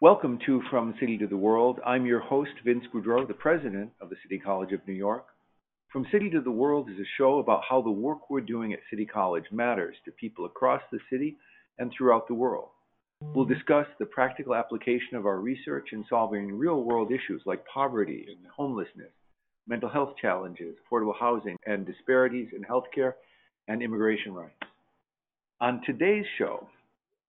Welcome to From City to the World. I'm your host, Vince Boudreau, the president of the City College of New York. From City to the World is a show about how the work we're doing at City College matters to people across the city and throughout the world. We'll discuss the practical application of our research in solving real world issues like poverty and homelessness, mental health challenges, affordable housing, and disparities in healthcare and immigration rights. On today's show,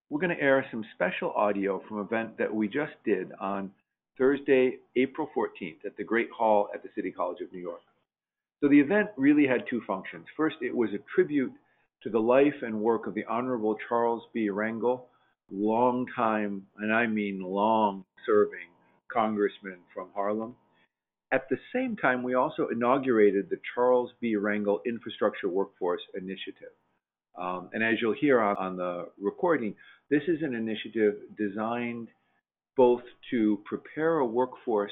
we're going to air some special audio from an event that we just did on Thursday, April 14th at the Great Hall at the City College of New York. So the event really had two functions. First, it was a tribute to the life and work of the Honorable Charles B. Rangel, long time, and I mean long serving congressman from Harlem. At the same time, we also inaugurated the Charles B. Rangel Infrastructure Workforce Initiative. Um, and as you'll hear on, on the recording, this is an initiative designed both to prepare a workforce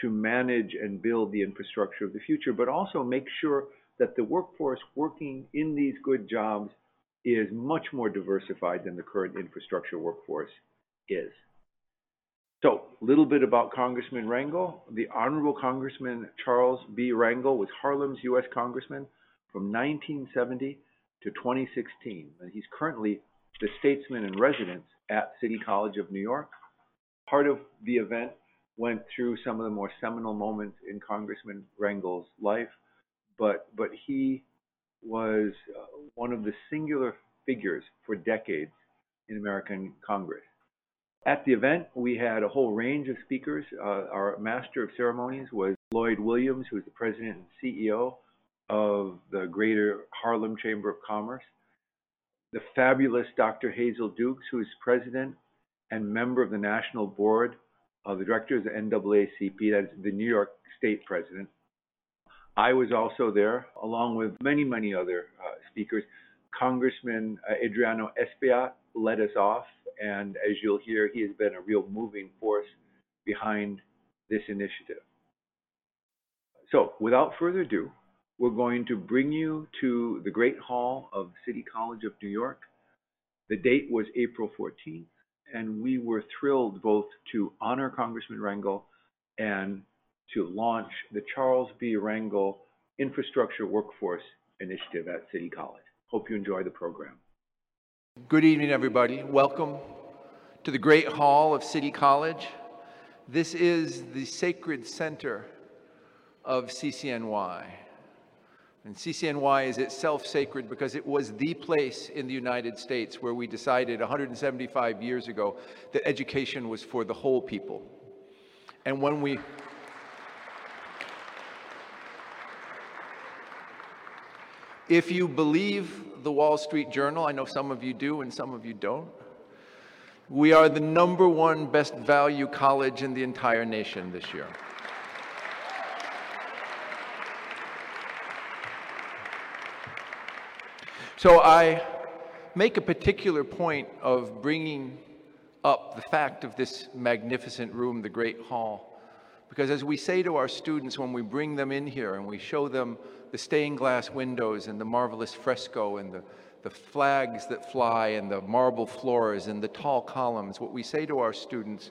to manage and build the infrastructure of the future, but also make sure that the workforce working in these good jobs is much more diversified than the current infrastructure workforce is. So, a little bit about Congressman Rangel. The Honorable Congressman Charles B. Rangel was Harlem's U.S. Congressman from 1970 to 2016. And he's currently the statesman in residence at City College of New York. Part of the event went through some of the more seminal moments in Congressman Rangel's life, but but he was uh, one of the singular figures for decades in American Congress. At the event, we had a whole range of speakers. Uh, our master of ceremonies was Lloyd Williams, who is the president and CEO of the Greater Harlem Chamber of Commerce the fabulous Dr. Hazel Dukes, who is president and member of the national board of the directors of NAACP, that's the New York State president. I was also there, along with many, many other uh, speakers. Congressman uh, Adriano Espaillat led us off, and as you'll hear, he has been a real moving force behind this initiative. So, without further ado, we're going to bring you to the Great Hall of City College of New York. The date was April 14th, and we were thrilled both to honor Congressman Rangel and to launch the Charles B. Rangel Infrastructure Workforce Initiative at City College. Hope you enjoy the program. Good evening, everybody. Welcome to the Great Hall of City College. This is the sacred center of CCNY. And CCNY is itself sacred because it was the place in the United States where we decided 175 years ago that education was for the whole people. And when we If you believe the Wall Street Journal, I know some of you do and some of you don't, we are the number one best value college in the entire nation this year. So I make a particular point of bringing up the fact of this magnificent room, the Great Hall, because as we say to our students when we bring them in here and we show them the stained glass windows and the marvelous fresco and the, the flags that fly and the marble floors and the tall columns, what we say to our students,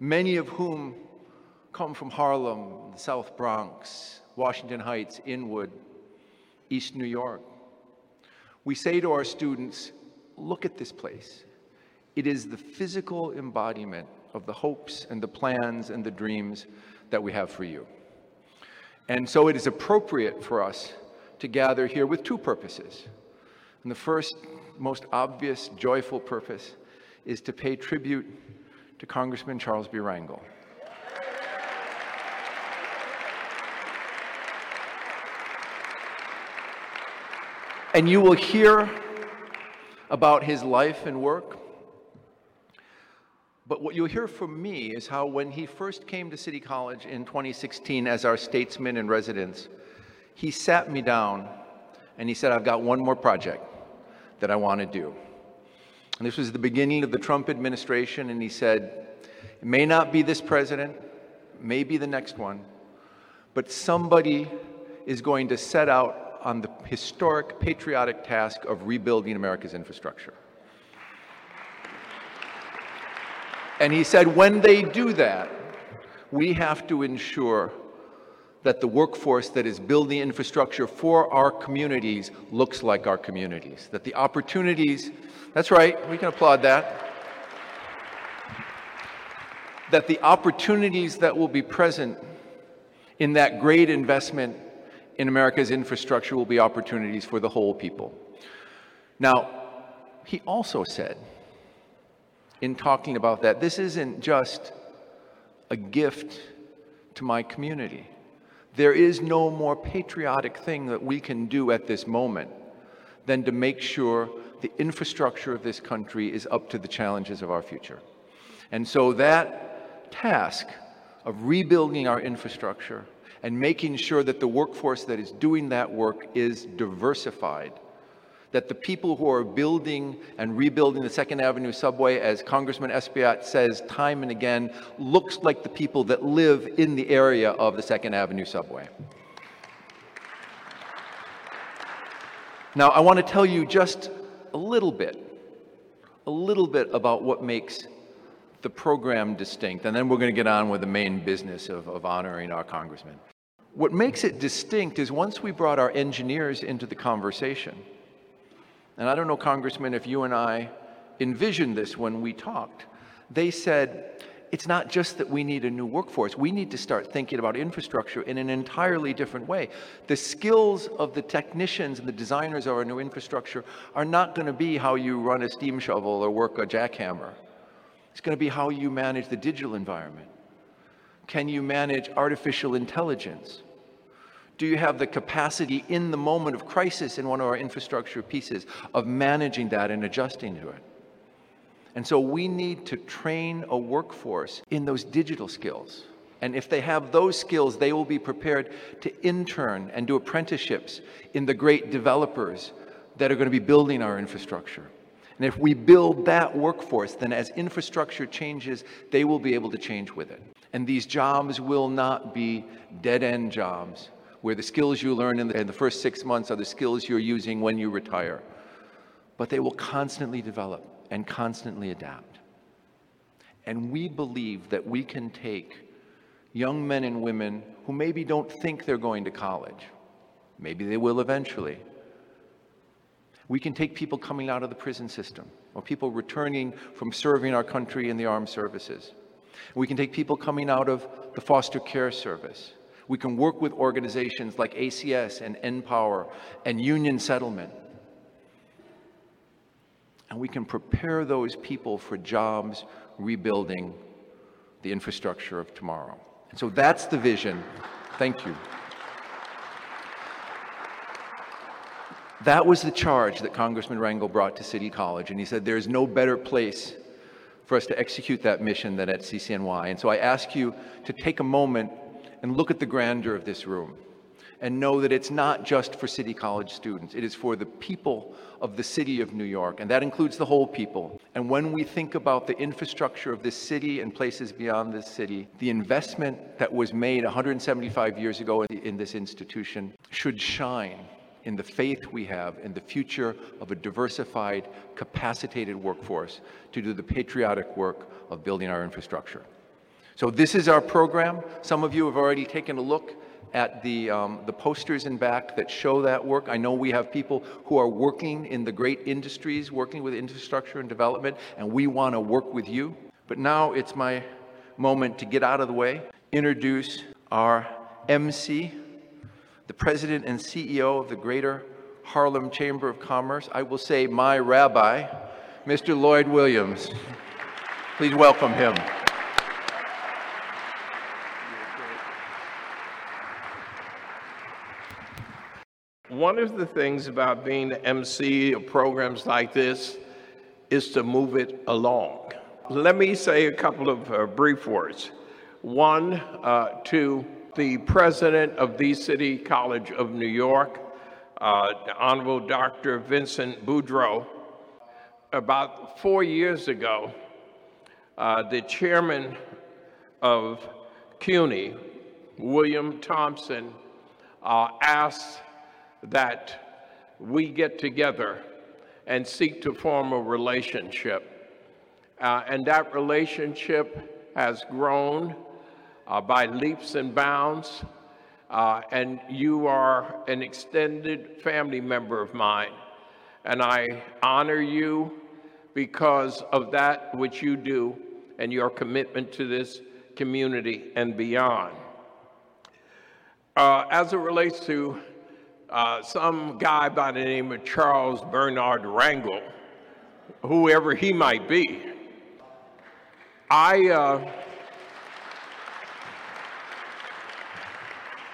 many of whom come from Harlem, the South Bronx, Washington Heights, Inwood, East New York, we say to our students, look at this place. It is the physical embodiment of the hopes and the plans and the dreams that we have for you. And so it is appropriate for us to gather here with two purposes. And the first, most obvious, joyful purpose is to pay tribute to Congressman Charles B. Rangel. And you will hear about his life and work. But what you'll hear from me is how, when he first came to City College in 2016 as our statesman in residence, he sat me down and he said, I've got one more project that I want to do. And this was the beginning of the Trump administration, and he said, It may not be this president, may be the next one, but somebody is going to set out on the historic, patriotic task of rebuilding America's infrastructure. And he said, when they do that, we have to ensure that the workforce that is building infrastructure for our communities looks like our communities. That the opportunities, that's right, we can applaud that. That the opportunities that will be present in that great investment in America's infrastructure will be opportunities for the whole people. Now, he also said, in talking about that, this isn't just a gift to my community. There is no more patriotic thing that we can do at this moment than to make sure the infrastructure of this country is up to the challenges of our future. And so that task of rebuilding our infrastructure and making sure that the workforce that is doing that work is diversified that the people who are building and rebuilding the Second Avenue subway, as Congressman Espaillat says time and again, looks like the people that live in the area of the Second Avenue subway. Now, I want to tell you just a little bit, a little bit about what makes the program distinct, and then we're going to get on with the main business of, of honoring our congressman. What makes it distinct is once we brought our engineers into the conversation, and I don't know, Congressman, if you and I envisioned this when we talked. They said, it's not just that we need a new workforce. We need to start thinking about infrastructure in an entirely different way. The skills of the technicians and the designers of our new infrastructure are not going to be how you run a steam shovel or work a jackhammer. It's going to be how you manage the digital environment. Can you manage artificial intelligence? Do you have the capacity in the moment of crisis in one of our infrastructure pieces of managing that and adjusting to it? And so we need to train a workforce in those digital skills. And if they have those skills, they will be prepared to intern and do apprenticeships in the great developers that are going to be building our infrastructure. And if we build that workforce, then as infrastructure changes, they will be able to change with it. And these jobs will not be dead end jobs where the skills you learn in the, in the first six months are the skills you're using when you retire. But they will constantly develop and constantly adapt. And we believe that we can take young men and women who maybe don't think they're going to college, maybe they will eventually. We can take people coming out of the prison system or people returning from serving our country in the armed services. We can take people coming out of the foster care service we can work with organizations like ACS and NPower and Union Settlement. And we can prepare those people for jobs rebuilding the infrastructure of tomorrow. And so that's the vision. Thank you. That was the charge that Congressman Rangel brought to City College. And he said, There's no better place for us to execute that mission than at CCNY. And so I ask you to take a moment and look at the grandeur of this room and know that it's not just for City College students. It is for the people of the city of New York, and that includes the whole people. And when we think about the infrastructure of this city and places beyond this city, the investment that was made 175 years ago in this institution should shine in the faith we have in the future of a diversified, capacitated workforce to do the patriotic work of building our infrastructure. So this is our program. Some of you have already taken a look at the, um, the posters in back that show that work. I know we have people who are working in the great industries, working with infrastructure and development, and we want to work with you. But now it's my moment to get out of the way, introduce our MC, the president and CEO of the Greater Harlem Chamber of Commerce. I will say my rabbi, Mr. Lloyd Williams. Please welcome him. One of the things about being the MC of programs like this is to move it along. Let me say a couple of uh, brief words. One, uh, to the president of the City College of New York, uh, Honorable Dr. Vincent Boudreau. About four years ago, uh, the chairman of CUNY, William Thompson, uh, asked that we get together and seek to form a relationship. Uh, and that relationship has grown uh, by leaps and bounds. Uh, and you are an extended family member of mine. And I honor you because of that which you do and your commitment to this community and beyond. Uh, as it relates to uh, some guy by the name of Charles Bernard Rangel, whoever he might be, I, uh,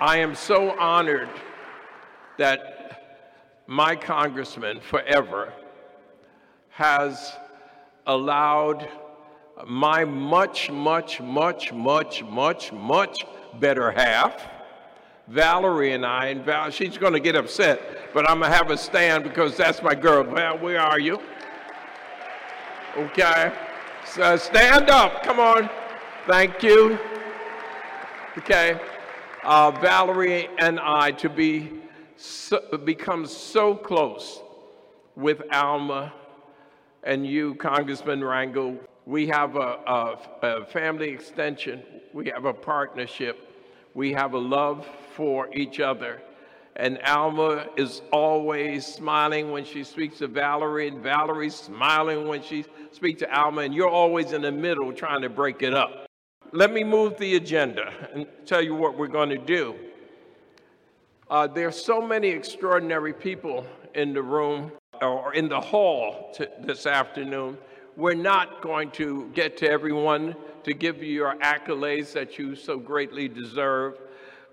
I am so honored that my congressman forever has allowed my much, much, much, much, much, much better half, Valerie and I, and Val, she's going to get upset, but I'm going to have a stand because that's my girl. Val, where are you? Okay. So stand up. Come on. Thank you. Okay. Uh, Valerie and I to be so, become so close with Alma and you, Congressman Rangel. We have a, a, a family extension. We have a partnership. We have a love for each other. And Alma is always smiling when she speaks to Valerie, and Valerie's smiling when she speaks to Alma, and you're always in the middle trying to break it up. Let me move the agenda and tell you what we're going to do. Uh, there are so many extraordinary people in the room or in the hall this afternoon we're not going to get to everyone to give you your accolades that you so greatly deserve.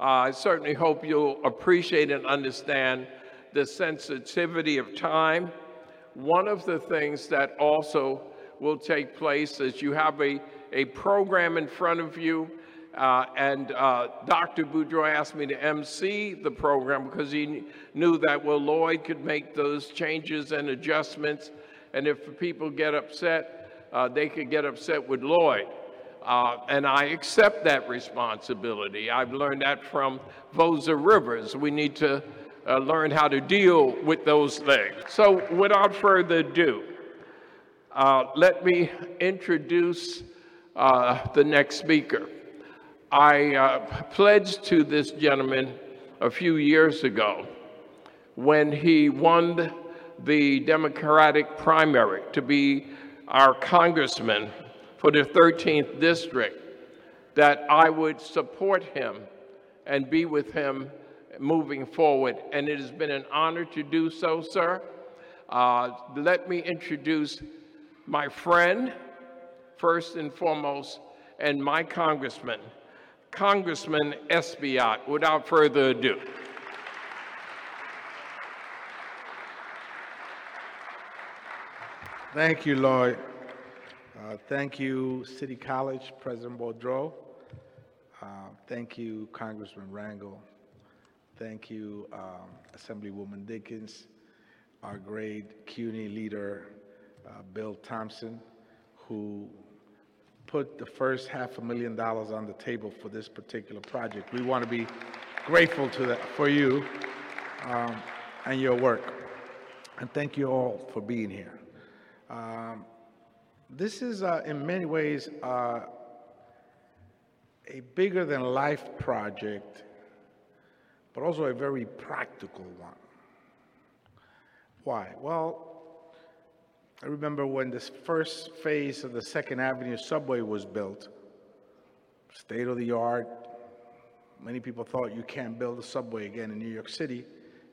I certainly hope you'll appreciate and understand the sensitivity of time. One of the things that also will take place is you have a, a program in front of you, uh, and uh, Dr. Boudreau asked me to MC the program because he knew that, well, Lloyd could make those changes and adjustments and if people get upset, uh, they could get upset with Lloyd. Uh, and I accept that responsibility. I've learned that from Voza Rivers. We need to uh, learn how to deal with those things. So, without further ado, uh, let me introduce uh, the next speaker. I uh, pledged to this gentleman a few years ago when he won the Democratic primary to be our congressman for the 13th district, that I would support him and be with him moving forward. And it has been an honor to do so, sir. Uh, let me introduce my friend, first and foremost, and my congressman, Congressman Espaillat, without further ado. Thank you, Lloyd. Uh, thank you, City College, President Boudreau. Uh, thank you, Congressman Rangel. Thank you, um, Assemblywoman Dickens, our great CUNY leader, uh, Bill Thompson, who put the first half a million dollars on the table for this particular project. We want to be grateful to that for you um, and your work. And thank you all for being here. Um, this is, uh, in many ways, uh, a bigger than life project, but also a very practical one. Why? Well, I remember when this first phase of the Second Avenue subway was built, state of the art. Many people thought you can't build a subway again in New York City.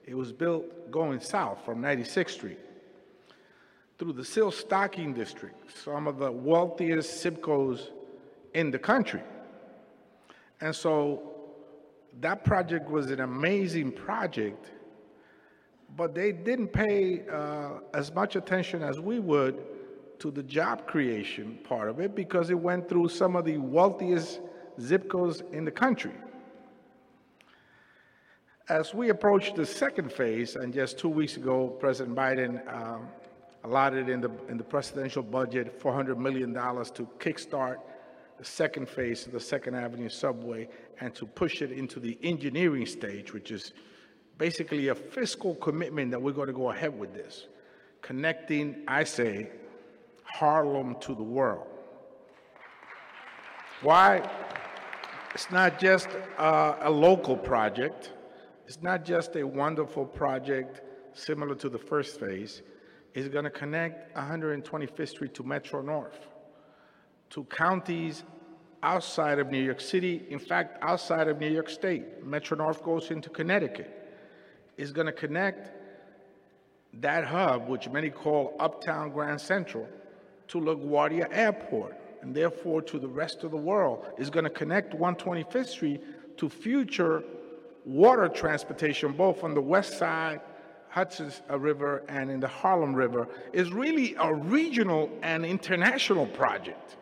It was built going south from 96th Street through the Silk Stocking District, some of the wealthiest zip codes in the country. And so that project was an amazing project, but they didn't pay uh, as much attention as we would to the job creation part of it because it went through some of the wealthiest zip codes in the country. As we approach the second phase, and just two weeks ago, President Biden um, allotted in the, in the presidential budget $400 million to kickstart the second phase of the Second Avenue subway and to push it into the engineering stage, which is basically a fiscal commitment that we're going to go ahead with this, connecting, I say, Harlem to the world. Why? It's not just uh, a local project. It's not just a wonderful project similar to the first phase. It's going to connect 125th Street to Metro North, to counties outside of New York City, in fact, outside of New York State. Metro North goes into Connecticut. Is going to connect that hub, which many call Uptown Grand Central, to LaGuardia Airport, and therefore to the rest of the world. Is going to connect 125th Street to future water transportation, both on the west side, Hudson River, and in the Harlem River. Is really a regional and international project.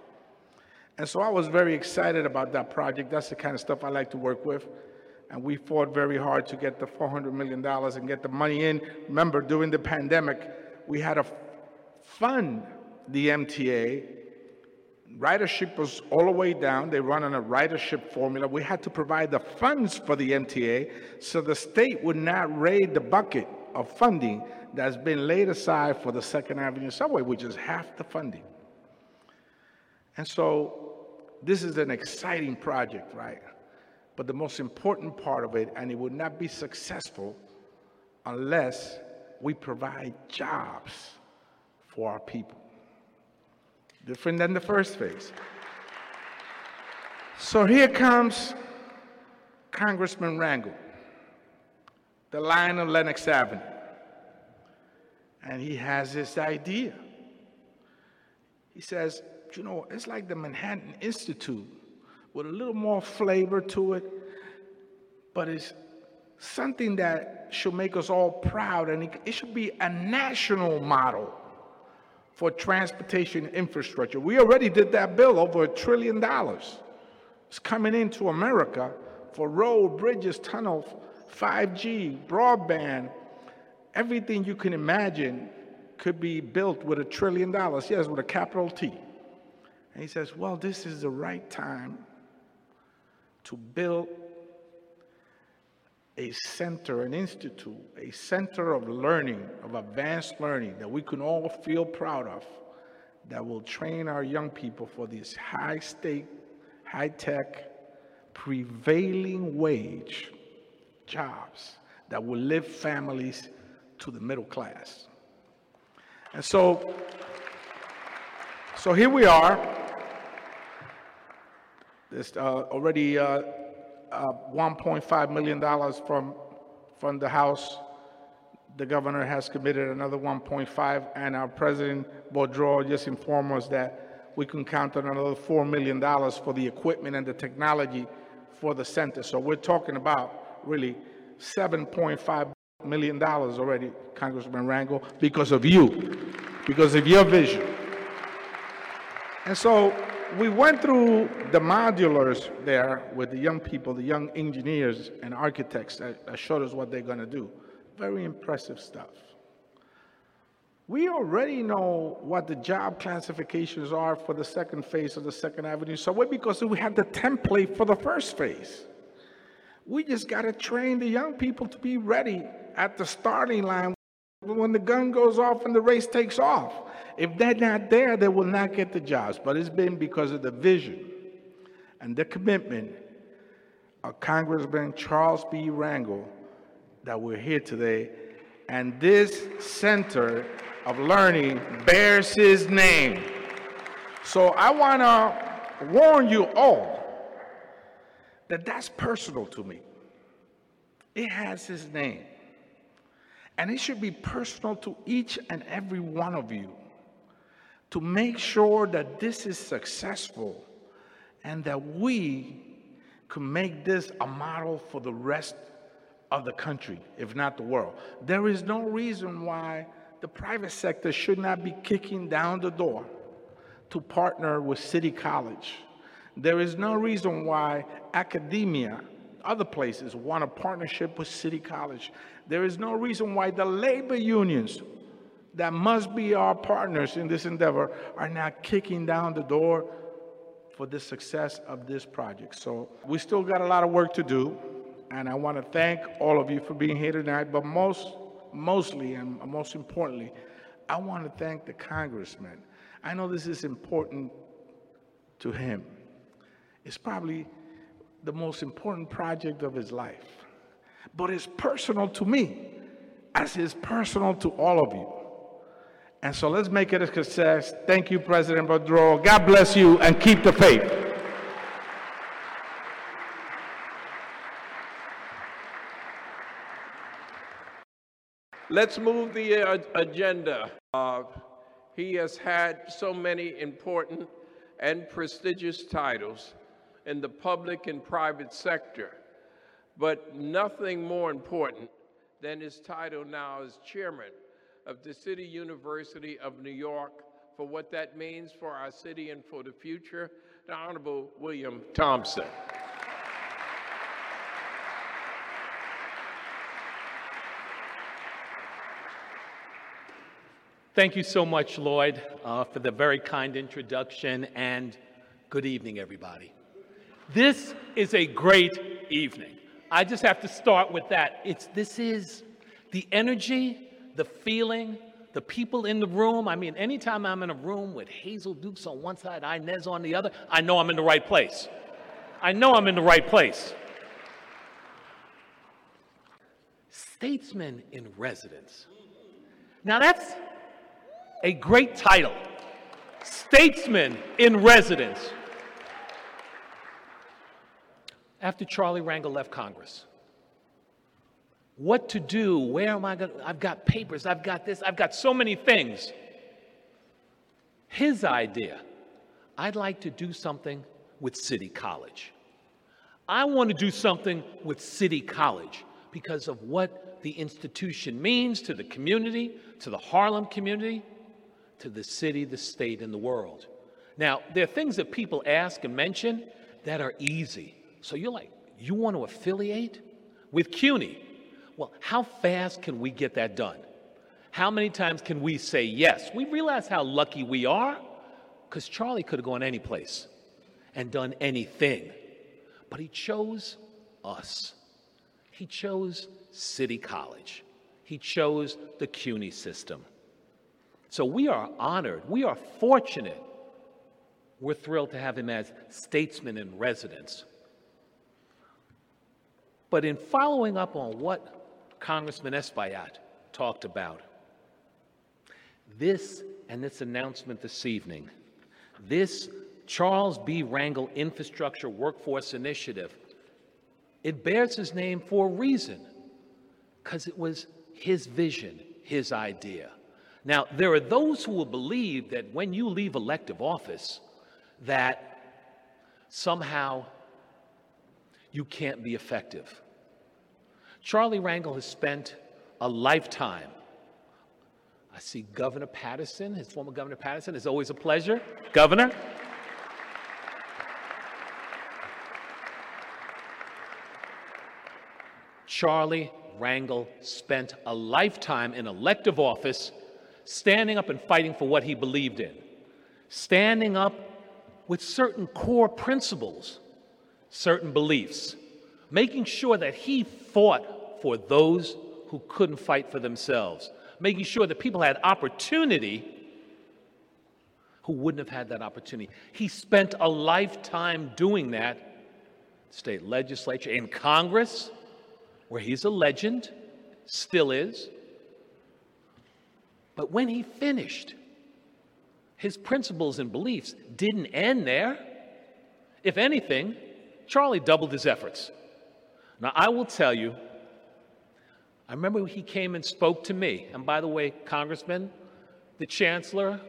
And so I was very excited about that project. That's the kind of stuff I like to work with. And we fought very hard to get the $400 million and get the money in. Remember, during the pandemic, we had to fund the MTA. Ridership was all the way down. They run on a ridership formula. We had to provide the funds for the MTA so the state would not raid the bucket of funding that's been laid aside for the Second Avenue subway, which is half the funding. And so this is an exciting project, right? But the most important part of it, and it would not be successful unless we provide jobs for our people. Different than the first phase. So here comes Congressman Rangel, the line of Lenox Avenue. And he has this idea. He says, you know, it's like the Manhattan Institute with a little more flavor to it, but it's something that should make us all proud, and it, it should be a national model for transportation infrastructure. We already did that bill, over a trillion dollars. It's coming into America for road, bridges, tunnels, 5G, broadband, everything you can imagine could be built with a trillion dollars. Yes, with a capital T. And he says, Well, this is the right time to build a center, an institute, a center of learning, of advanced learning that we can all feel proud of, that will train our young people for this high stake, high tech, prevailing wage jobs that will lift families to the middle class. And so, so here we are there's uh, already uh, uh, $1.5 million from, from the House. The governor has committed another 1.5, and our President Boudreau just informed us that we can count on another $4 million for the equipment and the technology for the center. So we're talking about really $7.5 million already, Congressman Rangel, because of you, because of your vision. And so we went through the modulars there with the young people, the young engineers and architects that, showed us what they're going to do. Very impressive stuff. We already know what the job classifications are for the second phase of the Second Avenue subway because we had the template for the first phase. We just got to train the young people to be ready at the starting line when the gun goes off and the race takes off. If they're not there, they will not get the jobs. But it's been because of the vision and the commitment of Congressman Charles B. Rangel that we're here today. And this center of learning bears his name. So I want to warn you all that that's personal to me. It has his name. And it should be personal to each and every one of you to make sure that this is successful and that we can make this a model for the rest of the country, if not the world. There is no reason why the private sector should not be kicking down the door to partner with City College. There is no reason why academia, other places, want a partnership with City College. There is no reason why the labor unions that must be our partners in this endeavor are now kicking down the door for the success of this project. So we still got a lot of work to do, and I want to thank all of you for being here tonight, but most, mostly and most importantly, I want to thank the congressman. I know this is important to him. It's probably the most important project of his life, but it's personal to me as it's personal to all of you. And so let's make it a success. Thank you, President Boudreau. God bless you and keep the faith. Let's move the uh, agenda. Uh, he has had so many important and prestigious titles in the public and private sector, but nothing more important than his title now as chairman of the City University of New York for what that means for our city and for the future, the Honorable William Thompson. Thank you so much, Lloyd, uh, for the very kind introduction, and good evening, everybody. This is a great evening. I just have to start with that. It's, this is the energy the feeling, the people in the room. I mean, anytime I'm in a room with Hazel Dukes on one side, Inez on the other, I know I'm in the right place. I know I'm in the right place. Statesman in Residence. Now, that's a great title. Statesman in Residence. After Charlie Rangel left Congress, what to do, where am I going I've got papers, I've got this, I've got so many things. His idea, I'd like to do something with City College. I want to do something with City College because of what the institution means to the community, to the Harlem community, to the city, the state, and the world. Now, there are things that people ask and mention that are easy. So you're like, you want to affiliate with CUNY? Well, how fast can we get that done? How many times can we say yes? We realize how lucky we are because Charlie could have gone any place and done anything, but he chose us. He chose City College. He chose the CUNY system. So we are honored. We are fortunate. We're thrilled to have him as statesman in residence. But in following up on what Congressman Espaillat talked about. This and this announcement this evening, this Charles B. Rangel Infrastructure Workforce Initiative, it bears his name for a reason, because it was his vision, his idea. Now, there are those who will believe that when you leave elective office, that somehow you can't be effective. Charlie Rangel has spent a lifetime. I see Governor Paterson, his former Governor Paterson. It's always a pleasure. Governor. Charlie Rangel spent a lifetime in elective office standing up and fighting for what he believed in, standing up with certain core principles, certain beliefs, making sure that he fought for those who couldn't fight for themselves, making sure that people had opportunity who wouldn't have had that opportunity. He spent a lifetime doing that. State legislature, in Congress, where he's a legend, still is. But when he finished, his principles and beliefs didn't end there. If anything, Charlie doubled his efforts. Now, I will tell you, I remember he came and spoke to me. And by the way, Congressman, the Chancellor,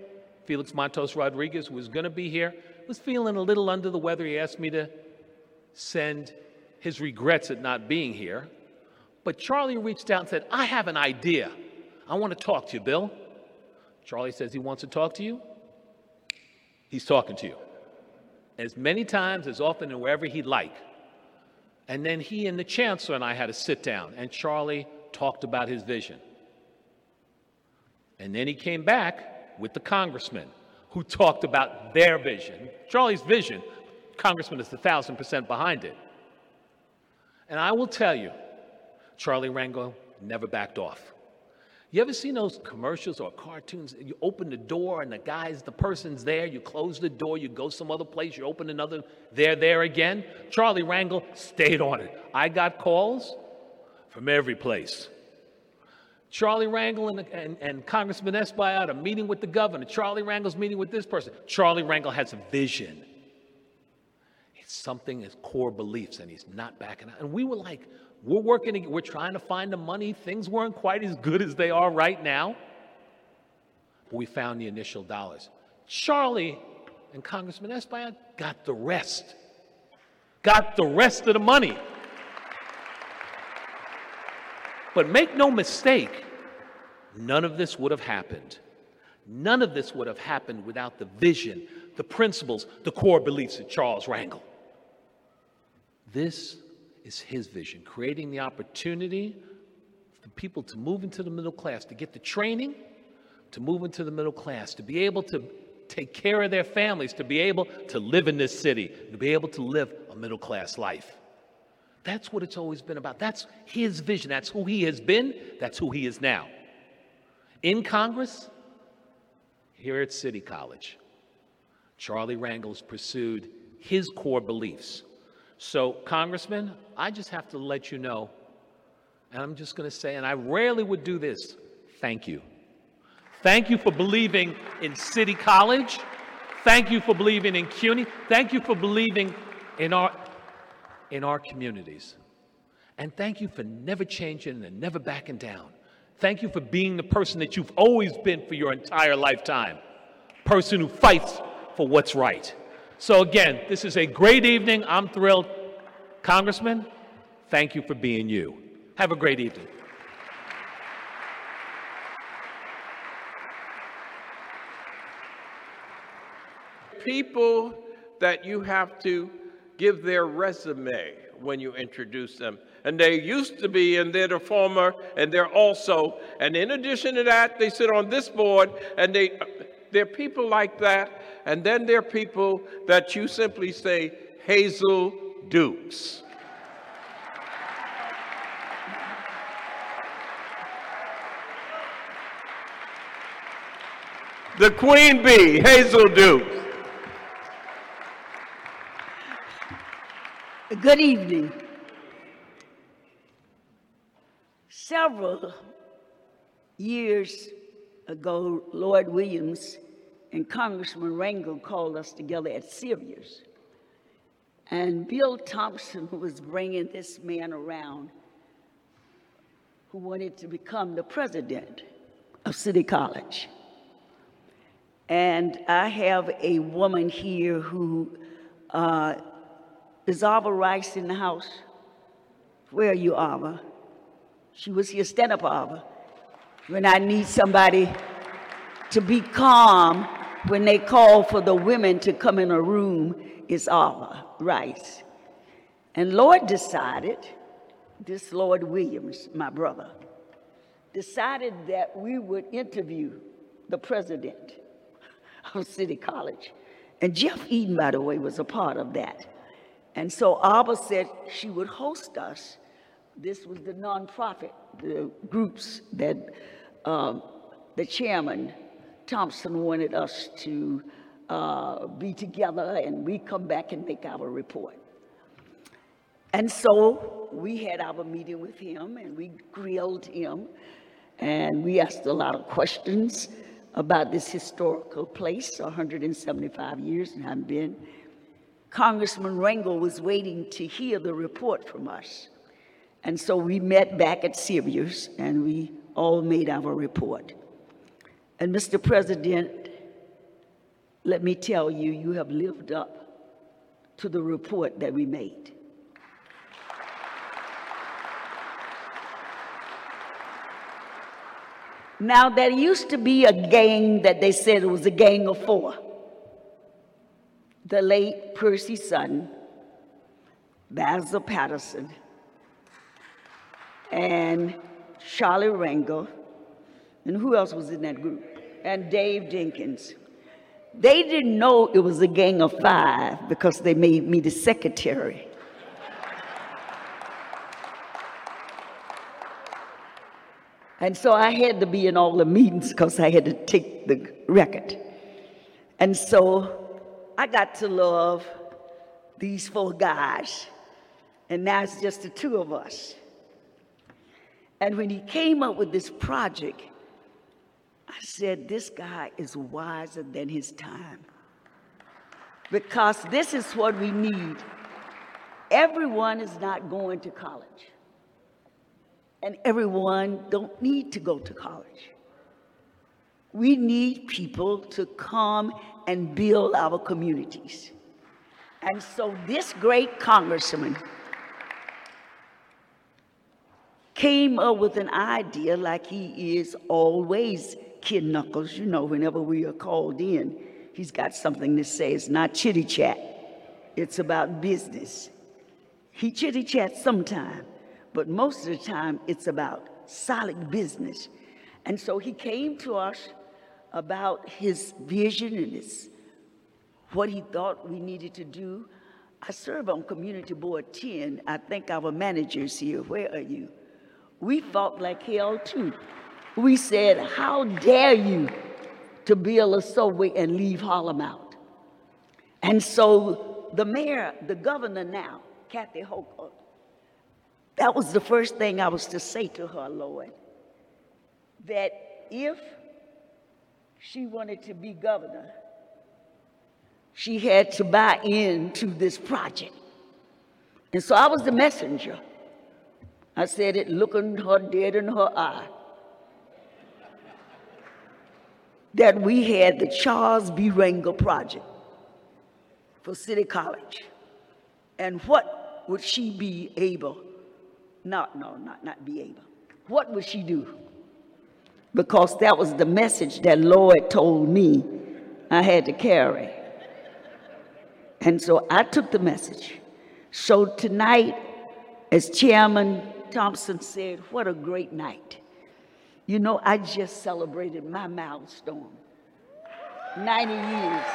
Felix Matos Rodriguez, who was going to be here, was feeling a little under the weather. He asked me to send his regrets at not being here. But Charlie reached out and said, I have an idea. I want to talk to you, Bill. Charlie says he wants to talk to you. He's talking to you. As many times, as often, and wherever he'd like. And then he and the chancellor and I had to sit down, and Charlie talked about his vision. And then he came back with the congressman who talked about their vision. Charlie's vision, congressman is a thousand percent behind it. And I will tell you, Charlie Rangel never backed off. You ever seen those commercials or cartoons? You open the door and the guy's, the person's there. You close the door, you go some other place, you open another, they're there again. Charlie Rangel stayed on it. I got calls from every place. Charlie Rangel and, and, and Congressman Espaillat are meeting with the governor. Charlie Rangel's meeting with this person. Charlie Rangel has a vision. It's something, his core beliefs, and he's not backing out. And we were like, we're working, we're trying to find the money. Things weren't quite as good as they are right now. But we found the initial dollars. Charlie and Congressman Espaillat got the rest, got the rest of the money. But make no mistake, none of this would have happened. None of this would have happened without the vision, the principles, the core beliefs of Charles Rangel. This is his vision, creating the opportunity for people to move into the middle class, to get the training, to move into the middle class, to be able to take care of their families, to be able to live in this city, to be able to live a middle class life. That's what it's always been about. That's his vision. That's who he has been. That's who he is now. In Congress, here at City College, Charlie Rangel's pursued his core beliefs so, Congressman, I just have to let you know, and I'm just going to say, and I rarely would do this thank you. Thank you for believing in City College. Thank you for believing in CUNY. Thank you for believing in our, in our communities. And thank you for never changing and never backing down. Thank you for being the person that you've always been for your entire lifetime. Person who fights for what's right. So, again, this is a great evening. I'm thrilled. Congressman, thank you for being you. Have a great evening. People that you have to give their resume when you introduce them. And they used to be, and they're the former, and they're also. And in addition to that, they sit on this board, and they, they're people like that and then there are people that you simply say, Hazel Dukes. the Queen Bee, Hazel Dukes. Good evening. Several years ago, Lloyd Williams and Congressman Rangel called us together at Sears. And Bill Thompson was bringing this man around who wanted to become the president of City College. And I have a woman here who uh, is Rice in the house. Where are you, Ava? She was here. Stand up, Ava. When I need somebody to be calm when they call for the women to come in a room is Ava Rice. And Lloyd decided, this Lloyd Williams, my brother, decided that we would interview the president of City College. And Jeff Eden, by the way, was a part of that. And so Ava said she would host us. This was the nonprofit, the groups that um, the chairman Thompson wanted us to uh, be together and we come back and make our report. And so we had our meeting with him and we grilled him and we asked a lot of questions about this historical place, 175 years and I've been. Congressman Rangel was waiting to hear the report from us. And so we met back at Sears and we all made our report. And Mr. President, let me tell you, you have lived up to the report that we made. Now, there used to be a gang that they said it was a gang of four. The late Percy Sutton, Basil Paterson, and Charlie Rangel, And who else was in that group? And Dave Dinkins. They didn't know it was a gang of five because they made me the secretary. And so I had to be in all the meetings because I had to take the record. And so I got to love these four guys. And now it's just the two of us. And when he came up with this project, I said, This guy is wiser than his time. Because this is what we need. Everyone is not going to college. And everyone don't need to go to college. We need people to come and build our communities. And so this great congressman came up with an idea like he is always kid knuckles, you know, whenever we are called in, he's got something to say. It's not chitty chat, it's about business. He chitty chats sometime, but most of the time it's about solid business. And so he came to us about his vision and his what he thought we needed to do. I serve on Community Board 10. I think our manager's here. Where are you? We fought like hell too. We said, How dare you to build a subway and leave Harlem out? And so the mayor, the governor now, Kathy Hochul, that was the first thing I was to say to her, Lord, that if she wanted to be governor, she had to buy into this project. And so I was the messenger. I said it looking her dead in her eye. that we had the Charles B. Rangel Project for City College. And what would she be able, not, no, not, not be able, what would she do? Because that was the message that Lord told me I had to carry. And so I took the message. So tonight, as Chairman Thompson said, what a great night. You know, I just celebrated my milestone 90 years.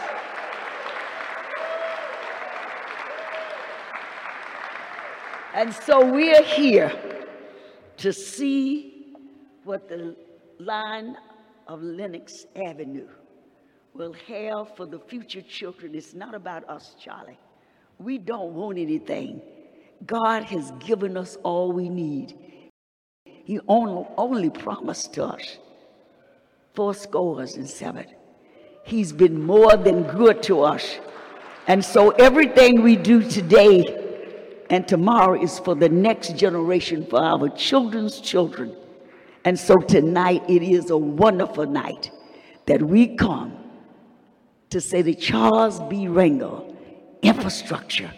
And so we're here to see what the Lion of Lenox Avenue will have for the future children. It's not about us, Charlie. We don't want anything. God has given us all we need. He only, promised us four scores and seven. He's been more than good to us. And so everything we do today and tomorrow is for the next generation, for our children's children. And so tonight it is a wonderful night that we come to say the Charles B. Rangel infrastructure,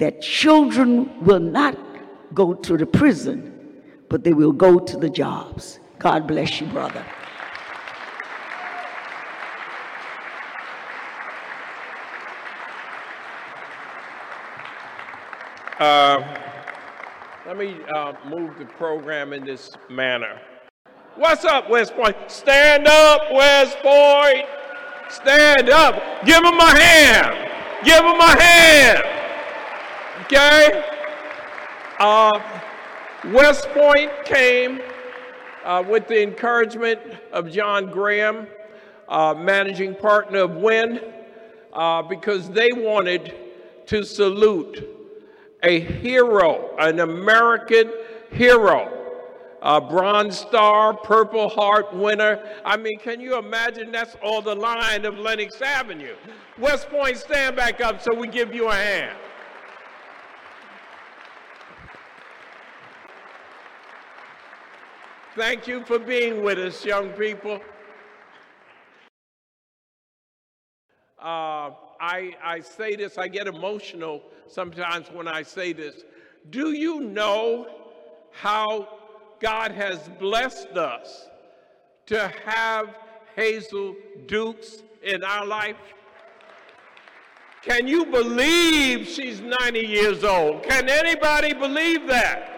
that children will not go to the prison but they will go to the jobs. God bless you, brother. Uh, let me uh, move the program in this manner. What's up, West Point? Stand up, West Point. Stand up. Give them a hand. Give them a hand. Okay? Uh, West Point came uh, with the encouragement of John Graham, uh, managing partner of WIN, uh, because they wanted to salute a hero, an American hero, a Bronze Star, Purple Heart winner. I mean, can you imagine that's all the Lion of Lenox Avenue? West Point, stand back up so we give you a hand. Thank you for being with us, young people. Uh, I, I say this, I get emotional sometimes when I say this. Do you know how God has blessed us to have Hazel Dukes in our life? Can you believe she's 90 years old? Can anybody believe that?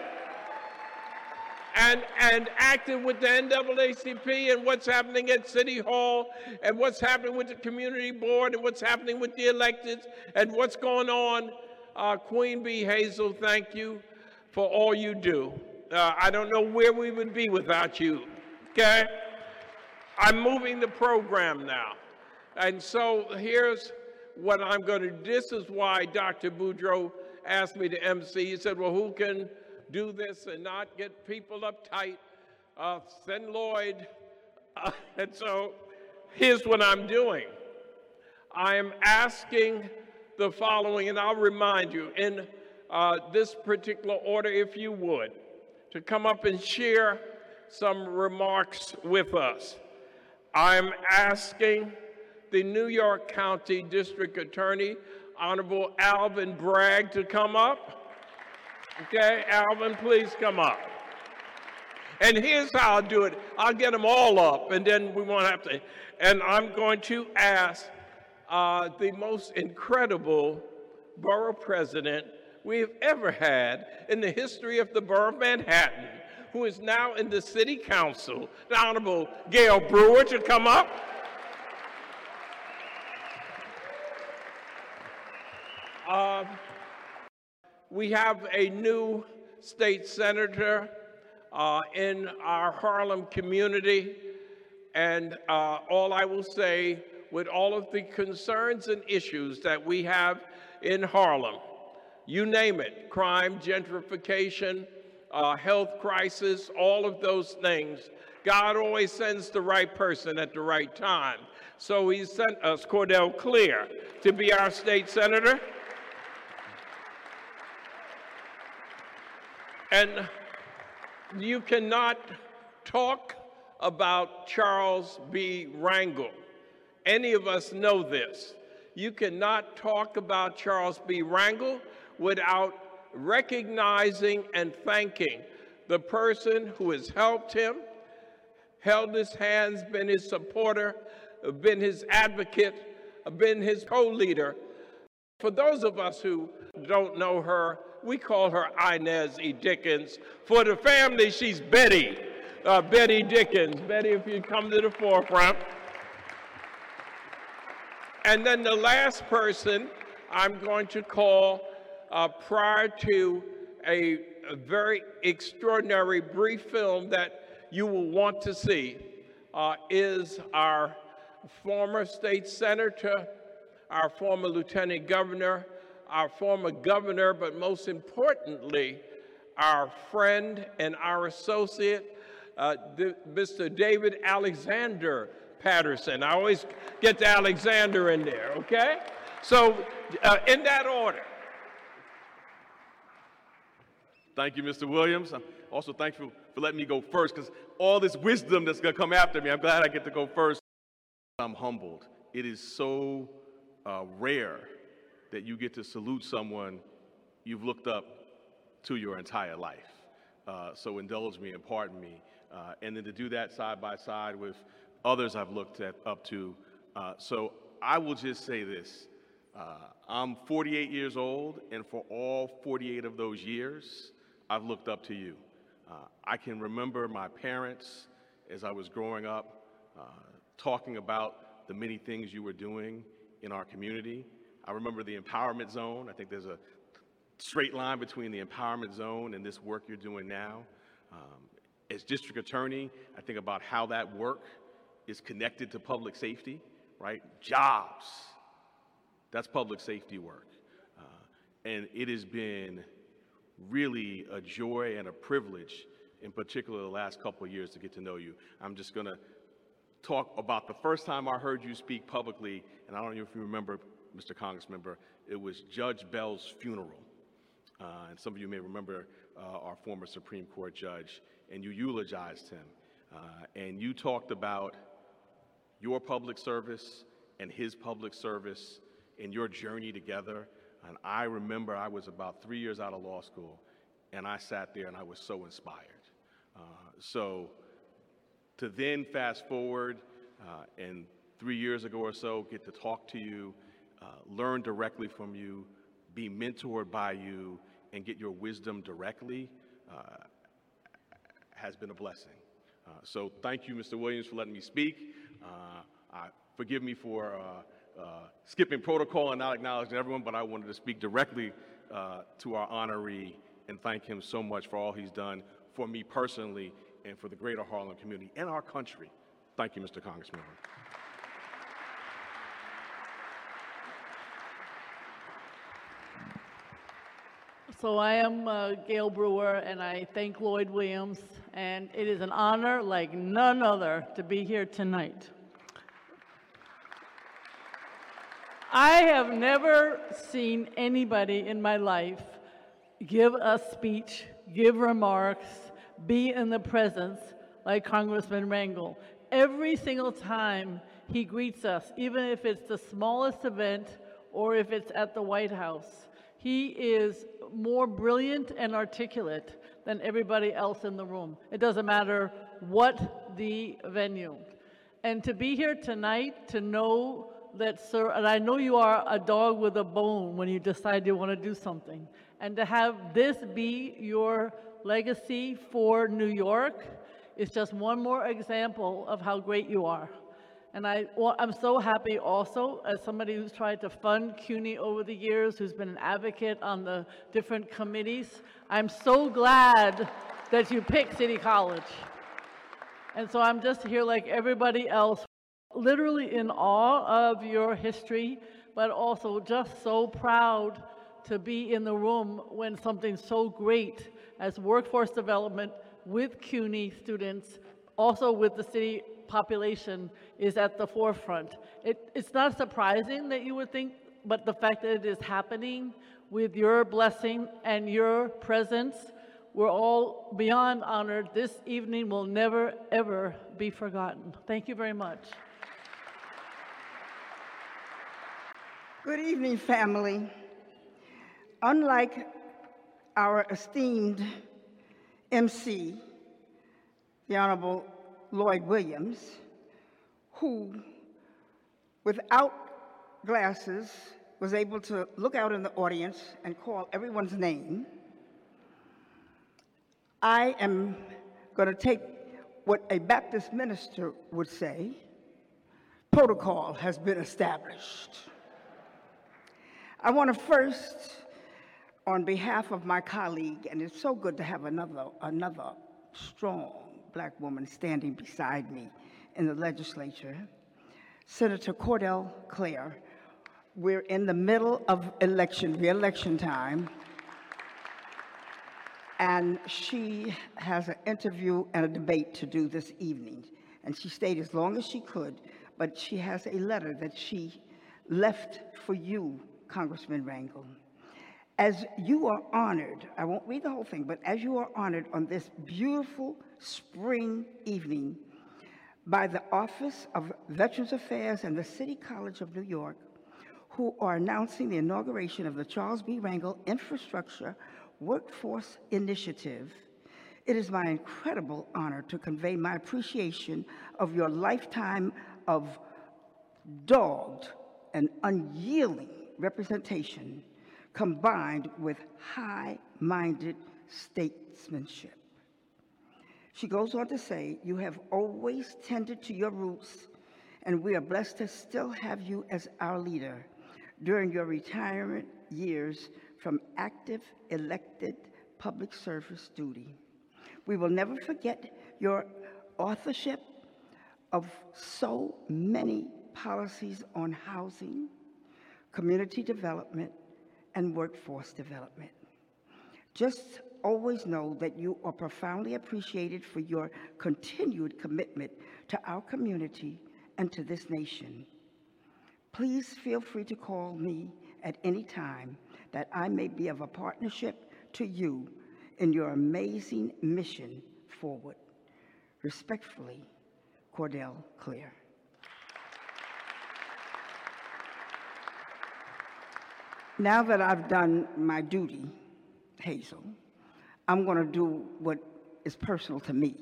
And, and active with the NAACP and what's happening at City Hall and what's happening with the community board and what's happening with the electeds and what's going on. Uh, Queen Bee Hazel, thank you for all you do. Uh, I don't know where we would be without you, okay? I'm moving the program now. And so here's what I'm going to, do. this is why Dr. Boudreau asked me to MC. He said, well, who can do this and not get people uptight? Uh, send Lloyd. Uh, and so here's what I'm doing. I am asking the following, and I'll remind you in uh, this particular order, if you would, to come up and share some remarks with us. I'm asking the New York County District Attorney, Honorable Alvin Bragg, to come up. Okay, Alvin, please come up. And here's how I'll do it I'll get them all up, and then we won't have to. And I'm going to ask uh, the most incredible borough president we've ever had in the history of the borough of Manhattan, who is now in the city council, the Honorable Gale Brewer, to come up. Um, we have a new state senator uh, in our Harlem community, and uh, all I will say, with all of the concerns and issues that we have in Harlem, you name it crime, gentrification, uh, health crisis, all of those things. God always sends the right person at the right time. So he sent us Cordell Cleare to be our state senator. And you cannot talk about Charles B. Rangel. Any of us know this. You cannot talk about Charles B. Rangel without recognizing and thanking the person who has helped him, held his hands, been his supporter, been his advocate, been his co leader. For those of us who don't know her, we call her Inez E. Dickens. For the family, she's Betty, uh, Betty Dickens. Betty, if you come to the forefront. And then the last person I'm going to call uh, prior to a, a, very extraordinary brief film that you will want to see uh, is our former state senator, our former lieutenant governor, our former governor, but most importantly, our friend and our associate, uh, Mr. David Alexander Paterson. I always get the Alexander in there, okay? So, uh, in that order. Thank you, Mr. Williams. I'm also thankful for letting me go first because all this wisdom that's going to come after me, I'm glad I get to go first. I'm humbled. It is so uh, rare that you get to salute someone you've looked up to your entire life. Uh, so indulge me and pardon me. Uh, and then to do that side by side with others I've looked at, up to. Uh, so I will just say this. Uh, I'm 48 years old, and for all 48 of those years, I've looked up to you. Uh, I can remember my parents as I was growing up uh, talking about the many things you were doing in our community. I remember the empowerment zone. I think there's a straight line between the empowerment zone and this work you're doing now. Um, as district attorney, I think about how that work is connected to public safety, right? Jobs, that's public safety work. Uh, and it has been really a joy and a privilege, in particular the last couple of years, to get to know you. I'm just going to talk about the first time I heard you speak publicly, and I don't know if you remember Mr. Congressmember, it was Judge Bell's funeral. Uh, and some of you may remember uh, our former Supreme Court judge, and you eulogized him. Uh, and you talked about your public service and his public service and your journey together. And I remember I was about three years out of law school, and I sat there and I was so inspired. Uh, so to then fast forward uh, and three years ago or so, get to talk to you uh, learn directly from you, be mentored by you, and get your wisdom directly uh, has been a blessing. Uh, so thank you, Mr. Williams, for letting me speak. Uh, I, forgive me for uh, skipping protocol and not acknowledging everyone, but I wanted to speak directly to our honoree and thank him so much for all he's done for me personally and for the greater Harlem community and our country. Thank you, Mr. Congressman. So I am uh, Gale Brewer, and I thank Lloyd Williams, and it is an honor like none other to be here tonight. I have never seen anybody in my life give a speech, give remarks, be in the presence like Congressman Rangel. Every single time he greets us, even if it's the smallest event or if it's at the White House, he is more brilliant and articulate than everybody else in the room. It doesn't matter what the venue. And to be here tonight, to know that, sir, and I know you are a dog with a bone when you decide you want to do something, and to have this be your legacy for New York is just one more example of how great you are. And I, well, I'm so happy also, as somebody who's tried to fund CUNY over the years, who's been an advocate on the different committees, I'm so glad that you picked City College. And so I'm just here like everybody else, literally in awe of your history, but also just so proud to be in the room when something so great as workforce development with CUNY students, also with the city population is at the forefront. It, it's not surprising that you would think, but the fact that it is happening with your blessing and your presence, we're all beyond honored. This evening will never, ever be forgotten. Thank you very much. Good evening, family. Unlike our esteemed MC, the Honorable Lloyd Williams, who, without glasses, was able to look out in the audience and call everyone's name. I am going to take what a Baptist minister would say protocol has been established. I want to first, on behalf of my colleague, and it's so good to have another, another strong black woman standing beside me in the legislature, Senator Cordell Cleare. We're in the middle of election, re-election time, and she has an interview and a debate to do this evening. And she stayed as long as she could, but she has a letter that she left for you, Congressman Rangel. As you are honored, I won't read the whole thing, but as you are honored on this beautiful spring evening by the Office of Veterans Affairs and the City College of New York, who are announcing the inauguration of the Charles B. Rangel Infrastructure Workforce Initiative, it is my incredible honor to convey my appreciation of your lifetime of dogged and unyielding representation combined with high-minded statesmanship. She goes on to say, you have always tended to your roots, and we are blessed to still have you as our leader during your retirement years from active elected public service duty. We will never forget your authorship of so many policies on housing, community development, and workforce development. Just always know that you are profoundly appreciated for your continued commitment to our community and to this nation. Please feel free to call me at any time that I may be of a partnership to you in your amazing mission forward. Respectfully, Cordell Cleare. Now that I've done my duty, Hazel, I'm going to do what is personal to me.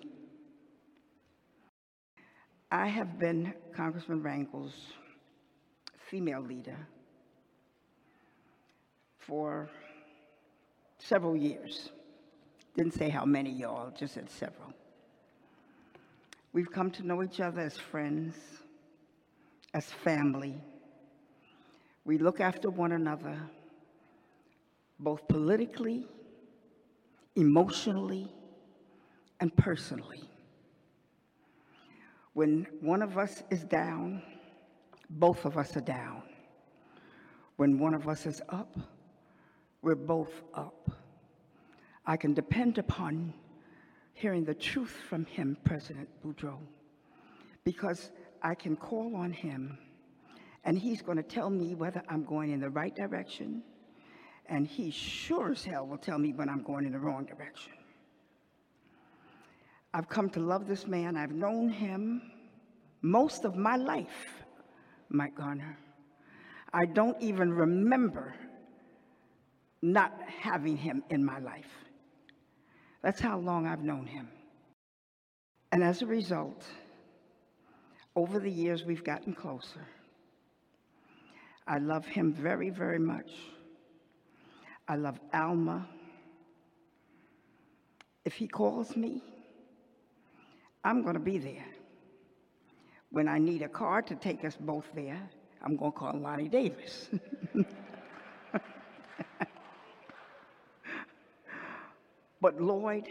I have been Congressman Rangel's female leader for several years. Didn't say how many, y'all, just said several. We've come to know each other as friends, as family. We look after one another, both politically, emotionally, and personally. When one of us is down, both of us are down. When one of us is up, we're both up. I can depend upon hearing the truth from him, President Boudreau, because I can call on him and he's going to tell me whether I'm going in the right direction, and he sure as hell will tell me when I'm going in the wrong direction. I've come to love this man. I've known him most of my life, Mike Garner. I don't even remember not having him in my life. That's how long I've known him. And as a result, over the years, we've gotten closer. I love him very, very much. I love Alma. If he calls me, I'm going to be there. When I need a car to take us both there, I'm going to call Lonnie Davis. but Lloyd,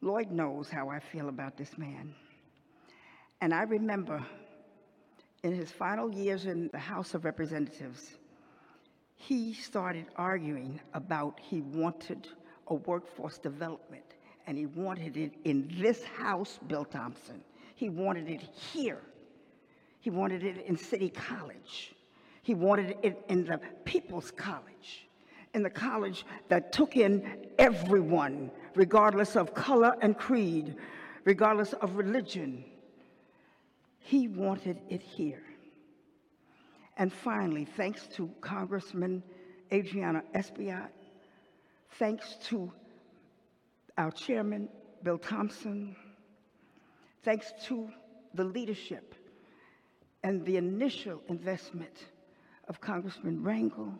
Lloyd knows how I feel about this man. And I remember in his final years in the House of Representatives, he started arguing about he wanted a workforce development and he wanted it in this house, Bill Thompson. He wanted it here. He wanted it in City College. He wanted it in the People's College, in the college that took in everyone, regardless of color and creed, regardless of religion. He wanted it here. And finally, thanks to Congressman Adriano Espaillat, thanks to our chairman, Bill Thompson, thanks to the leadership and the initial investment of Congressman Rangel,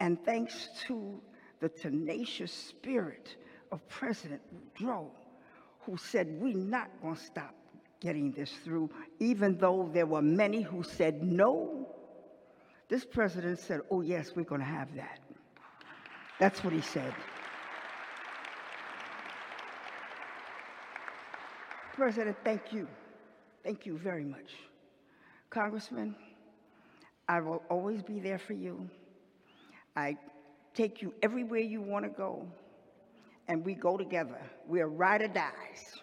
and thanks to the tenacious spirit of President Boudreau, who said, we're not to stop getting this through, even though there were many who said no. This president said, oh, yes, we're going to have that. That's what he said. President, thank you. Thank you very much. Congressman, I will always be there for you. I take you everywhere you want to go, and we go together. We are ride or dies.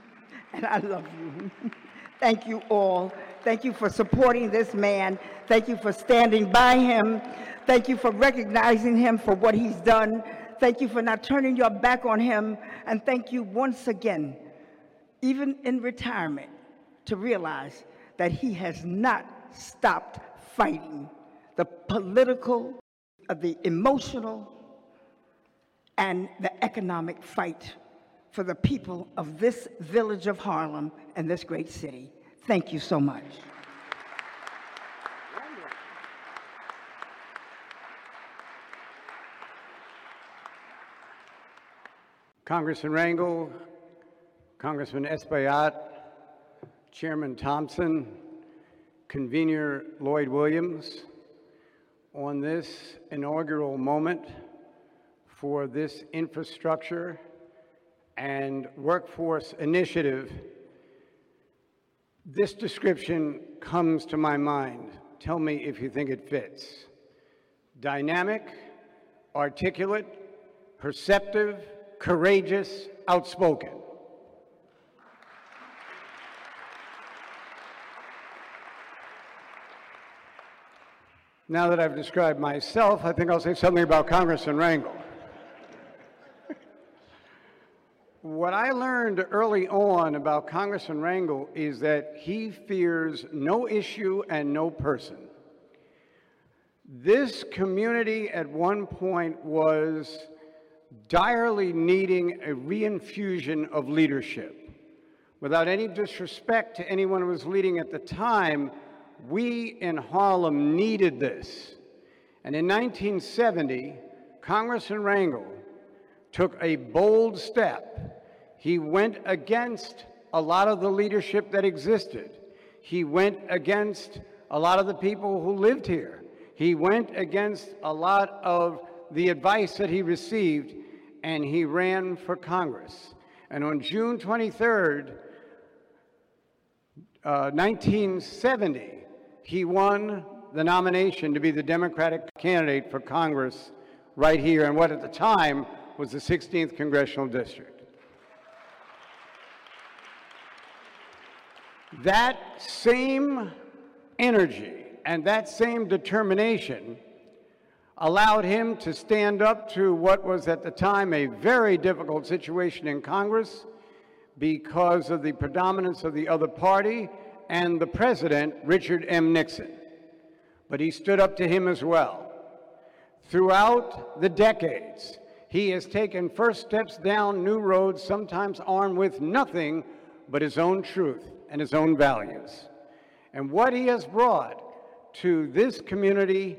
and I love you. Thank you all. Thank you for supporting this man. Thank you for standing by him. Thank you for recognizing him for what he's done. Thank you for not turning your back on him. And thank you once again even in retirement, to realize that he has not stopped fighting the political, uh, the emotional, and the economic fight for the people of this village of Harlem and this great city. Thank you so much. Congressman Rangel, Congressman Espaillat, Chairman Thompson, Convener Lloyd Williams, on this inaugural moment for this infrastructure and workforce initiative, this description comes to my mind. Tell me if you think it fits. Dynamic, articulate, perceptive, courageous, outspoken. Now that I've described myself, I think I'll say something about Congressman Rangel. What I learned early on about Congressman Rangel is that he fears no issue and no person. This community at one point was direly needing a reinfusion of leadership. Without any disrespect to anyone who was leading at the time, we in Harlem needed this. And in 1970, Congressman Rangel took a bold step. He went against a lot of the leadership that existed. He went against a lot of the people who lived here. He went against a lot of the advice that he received, and he ran for Congress. And on June 23rd, uh, 1970, he won the nomination to be the Democratic candidate for Congress right here in what at the time was the 16th Congressional District. That same energy and that same determination allowed him to stand up to what was at the time a very difficult situation in Congress because of the predominance of the other party and the president, Richard M. Nixon. But he stood up to him as well. Throughout the decades, he has taken first steps down new roads, sometimes armed with nothing but his own truth and his own values. And what he has brought to this community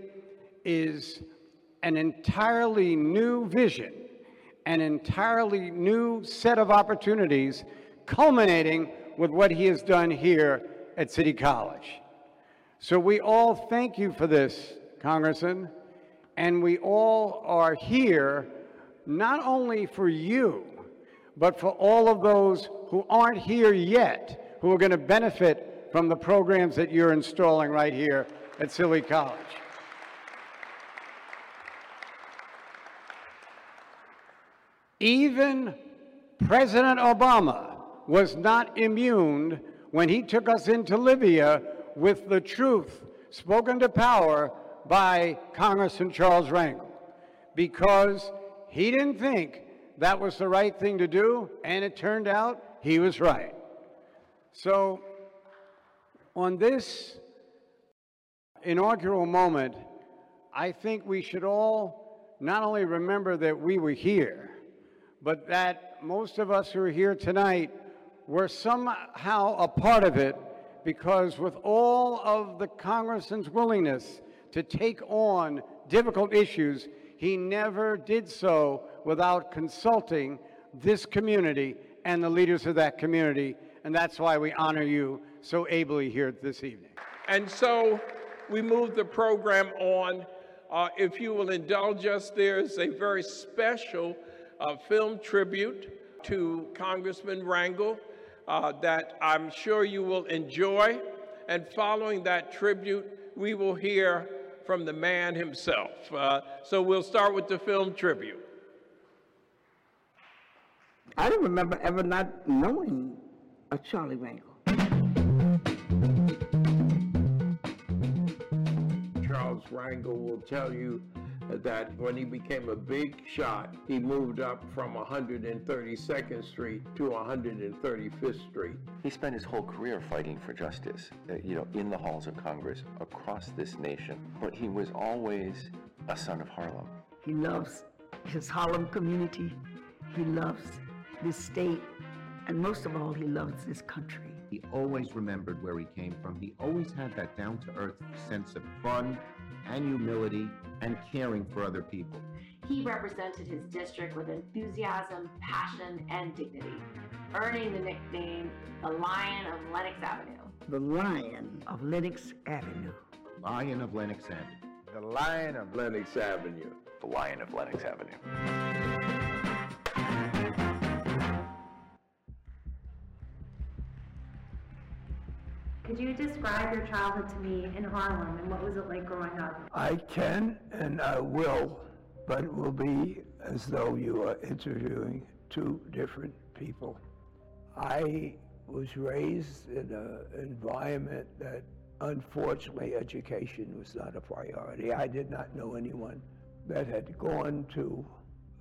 is an entirely new vision, an entirely new set of opportunities, culminating with what he has done here at City College. So we all thank you for this, Congressman, and we all are here not only for you, but for all of those who aren't here yet, who are going to benefit from the programs that you're installing right here at City College. Even President Obama was not immune when he took us into Libya with the truth spoken to power by Congressman Charles Rangel because he didn't think that was the right thing to do, and it turned out he was right. So, on this inaugural moment, I think we should all not only remember that we were here, but that most of us who are here tonight were somehow a part of it because with all of the congressman's willingness to take on difficult issues, he never did so without consulting this community and the leaders of that community. And that's why we honor you so ably here this evening. And so we move the program on. Uh, if you will indulge us, there's a very special uh, film tribute to Congressman Rangel uh, that I'm sure you will enjoy. And following that tribute, we will hear from the man himself. Uh, so we'll start with the film tribute. I don't remember ever not knowing a Charlie Rangel. Charles Rangel will tell you that when he became a big shot, he moved up from 132nd Street to 135th Street. He spent his whole career fighting for justice, uh, you know, in the halls of Congress across this nation. But he was always a son of Harlem. He loves his Harlem community. He loves this state. And most of all, he loves this country. He always remembered where he came from. He always had that down to earth sense of fun and humility and caring for other people. He represented his district with enthusiasm, passion, and dignity, earning the nickname the Lion of Lenox Avenue. The Lion of Lenox Avenue. Lion of Lenox Avenue. The Lion of Lenox Avenue. The Lion of Lenox Avenue. Could you describe your childhood to me in Harlem and what was it like growing up? I can and I will, but it will be as though you are interviewing two different people. I was raised in an environment that unfortunately education was not a priority. I did not know anyone that had gone to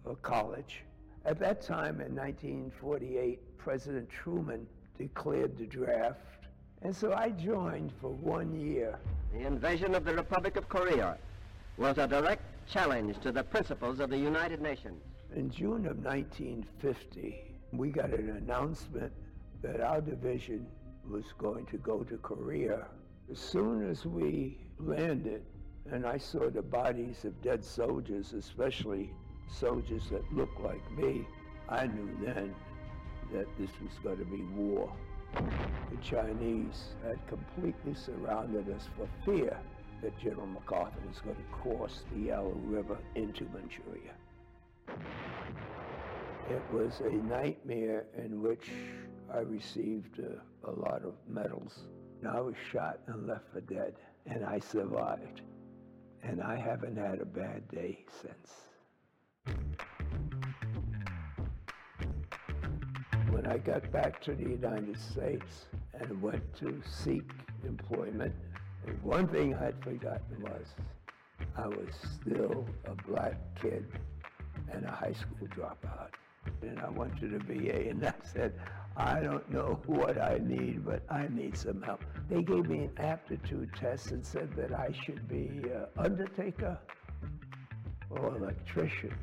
a college. At that time in 1948, President Truman declared the draft and so I joined for one year. The invasion of the Republic of Korea was a direct challenge to the principles of the United Nations. In June of 1950, we got an announcement that our division was going to go to Korea. As soon as we landed, and I saw the bodies of dead soldiers, especially soldiers that looked like me, I knew then that this was going to be war. The Chinese had completely surrounded us for fear that General MacArthur was going to cross the Yalu River into Manchuria. It was a nightmare in which I received a, a lot of medals. I was shot and left for dead, and I survived. And I haven't had a bad day since. When I got back to the United States and went to seek employment, one thing I'd forgotten was I was still a black kid and a high school dropout. And I went to the VA and I said, I don't know what I need, but I need some help. They gave me an aptitude test and said that I should be uh, undertaker or electrician.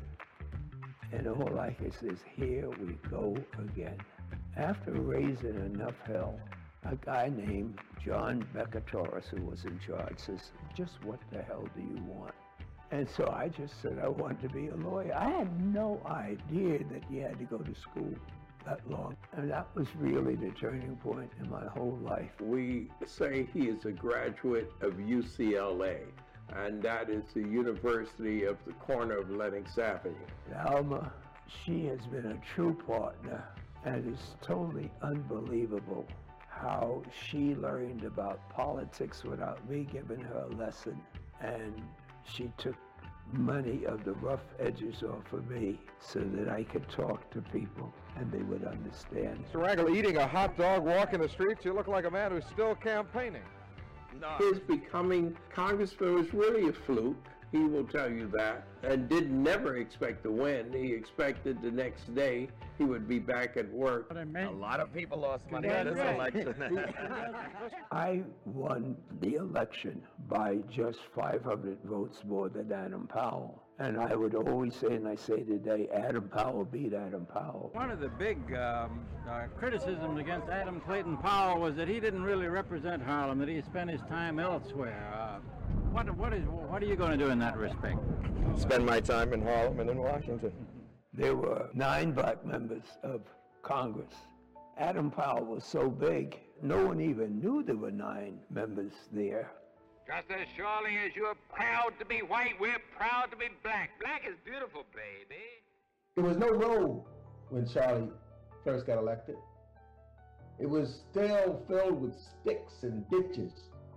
And all I could say is, here we go again. After raising enough hell, a guy named John Becatoris, who was in charge, says, just what the hell do you want? And so I just said I wanted to be a lawyer. I had no idea that you had to go to school that long. And that was really the turning point in my whole life. We say he is a graduate of UCLA, and that is the University of the corner of Lenox Avenue. Alma, she has been a true partner, and it's totally unbelievable how she learned about politics without me giving her a lesson. And she took money of the rough edges off of me so that I could talk to people and they would understand. Mr. Rangel, eating a hot dog, walking the streets, you look like a man who's still campaigning. No. His becoming congressman was really a fluke. He will tell you that, and did never expect to win. He expected the next day he would be back at work. A lot of people lost money in this election. I won the election by just 500 votes more than Adam Powell. And I would always say, and I say today, Adam Powell beat Adam Powell. One of the big um, uh, criticisms against Adam Clayton Powell was that he didn't really represent Harlem, that he spent his time elsewhere. Uh, what, what, is, what are you going to do in that respect? Spend my time in Harlem and in Washington. There were nine black members of Congress. Adam Powell was so big, no one even knew there were nine members there. Just as surely as you're proud to be white, we're proud to be black. Black is beautiful, baby. There was no road when Charlie first got elected. It was still filled with sticks and ditches.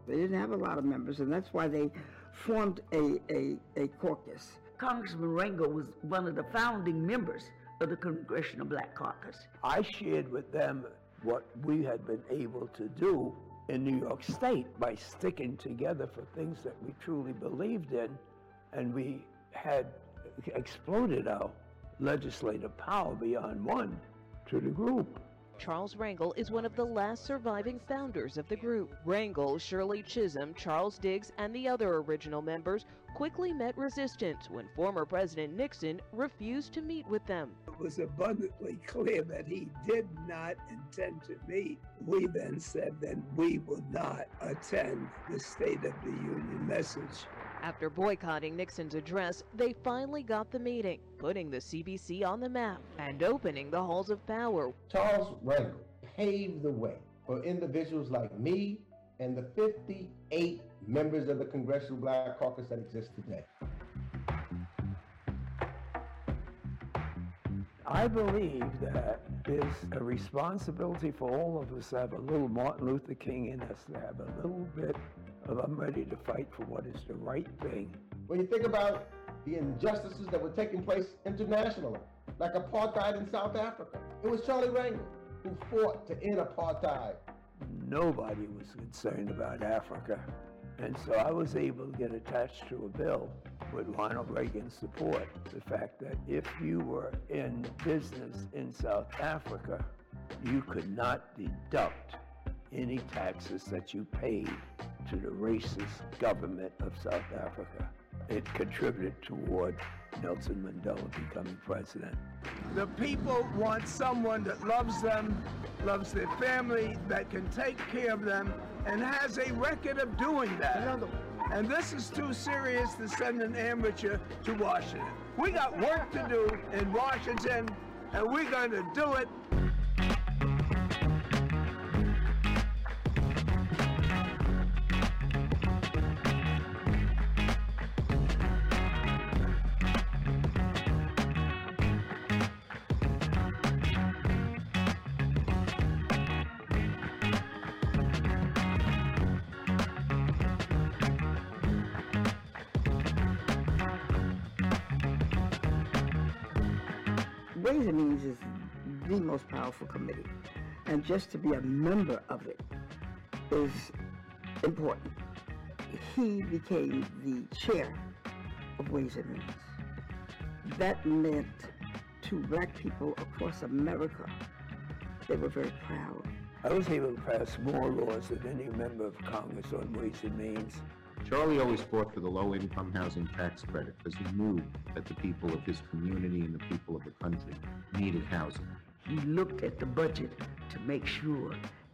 They didn't have a lot of members, and that's why they formed a, a, a caucus. Congressman Rangel was one of the founding members of the Congressional Black Caucus. I shared with them what we had been able to do in New York State by sticking together for things that we truly believed in, and we had exploded our legislative power beyond one to the group. Charles Rangel is one of the last surviving founders of the group. Rangel, Shirley Chisholm, Charles Diggs, and the other original members quickly met resistance when former President Nixon refused to meet with them. It was abundantly clear that he did not intend to meet. We then said that we would not attend the State of the Union message. After boycotting Nixon's address, they finally got the meeting, putting the CBC on the map and opening the halls of power. Charles Rangel paved the way for individuals like me and the 58 members of the Congressional Black Caucus that exist today. I believe that there's a responsibility for all of us to have a little Martin Luther King in us, to have a little bit of I'm ready to fight for what is the right thing. When you think about the injustices that were taking place internationally, like apartheid in South Africa, it was Charlie Rangel who fought to end apartheid. Nobody was concerned about Africa. And so I was able to get attached to a bill with Ronald Reagan's support. The fact that if you were in business in South Africa, you could not deduct any taxes that you paid to the racist government of South Africa. It contributed toward Nelson Mandela becoming president. The people want someone that loves them, loves their family, that can take care of them, and has a record of doing that. And this is too serious to send an amateur to Washington. We got work to do in Washington, and we're going to do it powerful committee, and just to be a member of it is important. He became the chair of Ways and Means. That meant to black people across America, they were very proud. I was able to pass more laws than any member of Congress on Ways and Means. Charlie always fought for the low-income housing tax credit because he knew that the people of his community and the people of the country needed housing. He looked at the budget to make sure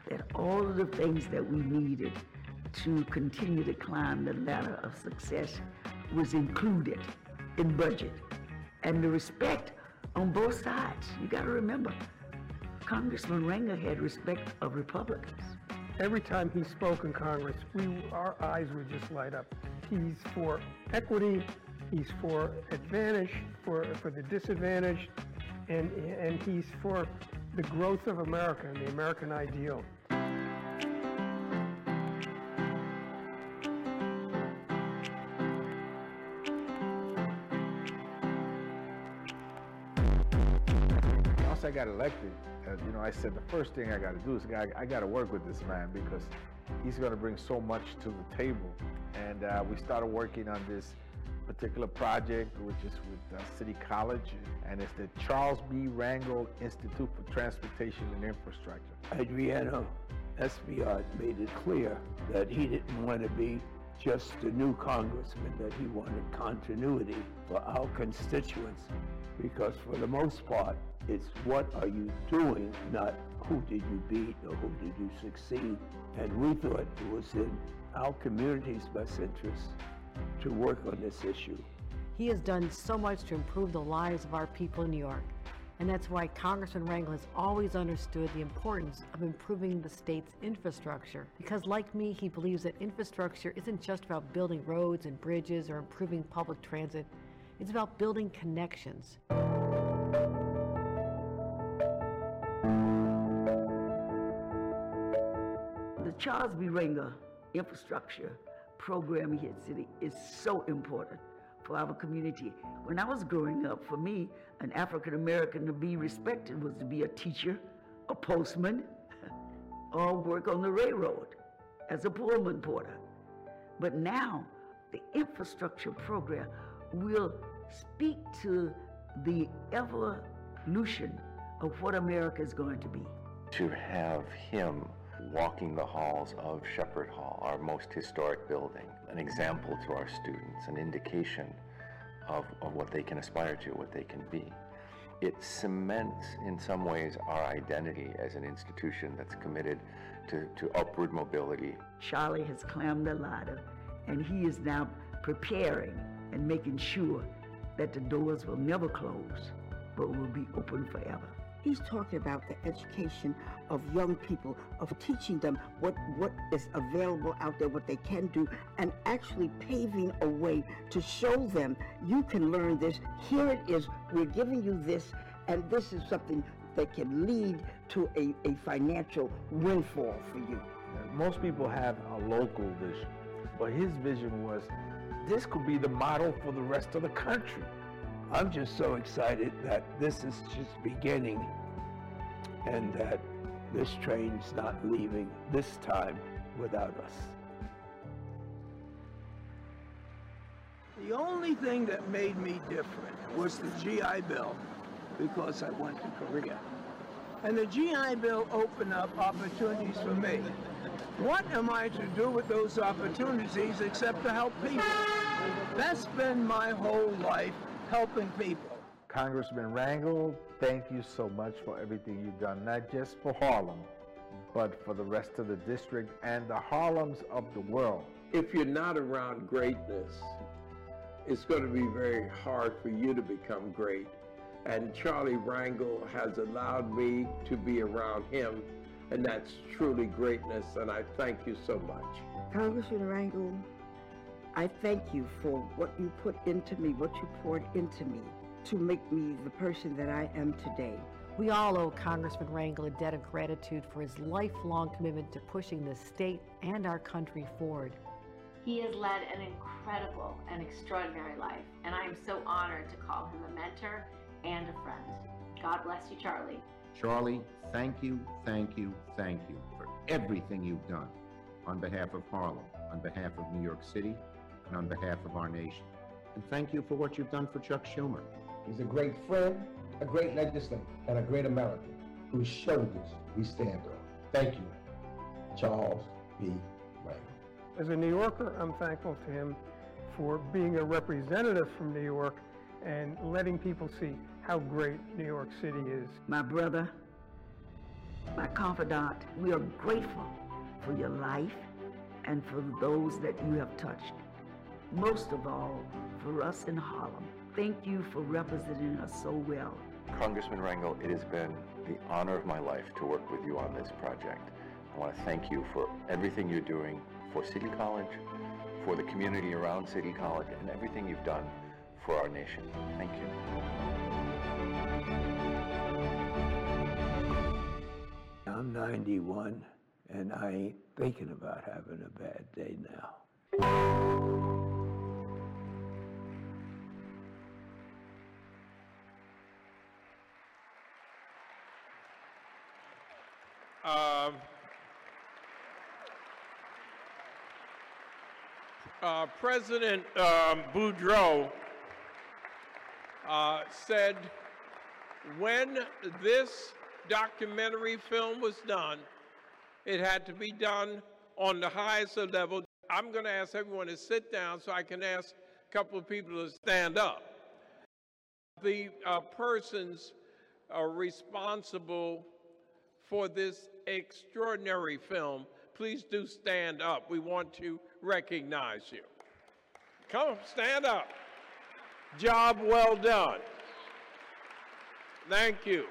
that all of the things that we needed to continue to climb the ladder of success was included in budget. And the respect on both sides. You got to remember, Congressman Rangel had respect of Republicans. Every time he spoke in Congress, we, our eyes would just light up. He's for equity, he's for advantage, for, for the disadvantaged, and, and he's for the growth of America and the American ideal. Once I got elected, uh, you know, I said the first thing I got to do is I, I got to work with this man because he's going to bring so much to the table. And uh, we started working on this particular project, which is with uh, City College, and it's the Charles B. Rangel Institute for Transportation and Infrastructure. Adriano Espaillat made it clear that he didn't want to be just a new congressman, that he wanted continuity for our constituents. Because for the most part, it's what are you doing, not who did you beat or who did you succeed. And we thought it was in our community's best interest to work on this issue. He has done so much to improve the lives of our people in New York. And that's why Congressman Rangel has always understood the importance of improving the state's infrastructure. Because, like me, he believes that infrastructure isn't just about building roads and bridges or improving public transit, it's about building connections. The Charles B. Rangel infrastructure program here at City is so important for our community. When I was growing up, for me, an African American to be respected was to be a teacher, a postman, or work on the railroad as a Pullman porter. But now, the infrastructure program will speak to the evolution of what America is going to be. To have him walking the halls of Shepard Hall, our most historic building, an example to our students, an indication of, of what they can aspire to, what they can be. It cements, in some ways, our identity as an institution that's committed to, to upward mobility. Charlie has climbed the ladder, and he is now preparing and making sure that the doors will never close, but will be open forever. He's talking about the education of young people, of teaching them what, what is available out there, what they can do, and actually paving a way to show them you can learn this. Here it is. We're giving you this, and this is something that can lead to a, a financial windfall for you. Most people have a local vision, but his vision was this could be the model for the rest of the country. I'm just so excited that this is just beginning and that this train's not leaving this time without us. The only thing that made me different was the GI Bill because I went to Korea. And the GI Bill opened up opportunities for me. What am I to do with those opportunities except to help people? That's been my whole life, helping people. Congressman Rangel, thank you so much for everything you've done, not just for Harlem, but for the rest of the district and the Harlems of the world. If you're not around greatness, it's going to be very hard for you to become great. And Charlie Rangel has allowed me to be around him, and that's truly greatness, and I thank you so much. Congressman Rangel, I thank you for what you put into me, what you poured into me to make me the person that I am today. We all owe Congressman Rangel a debt of gratitude for his lifelong commitment to pushing the state and our country forward. He has led an incredible and extraordinary life, and I am so honored to call him a mentor and a friend. God bless you, Charlie. Charlie, thank you, thank you, thank you for everything you've done on behalf of Harlem, on behalf of New York City, and on behalf of our nation. And thank you for what you've done for Chuck Schumer. He's a great friend, a great legislator, and a great American whose shoulders we stand on. Thank you, Charles B. Rangel. As a New Yorker, I'm thankful to him for being a representative from New York and letting people see how great New York City is. My brother, my confidant, we are grateful for your life and for those that you have touched. Most of all, for us in Harlem. Thank you for representing us so well. Congressman Rangel, it has been the honor of my life to work with you on this project. I want to thank you for everything you're doing for City College, for the community around City College, and everything you've done for our nation. Thank you. I'm 91 and I ain't thinking about having a bad day now. Um, uh, President um, Boudreau uh, said when this documentary film was done, it had to be done on the highest level. I'm going to ask everyone to sit down so I can ask a couple of people to stand up. The uh, persons responsible for this extraordinary film, please do stand up. We want to recognize you. Come, stand up. Job well done. Thank you.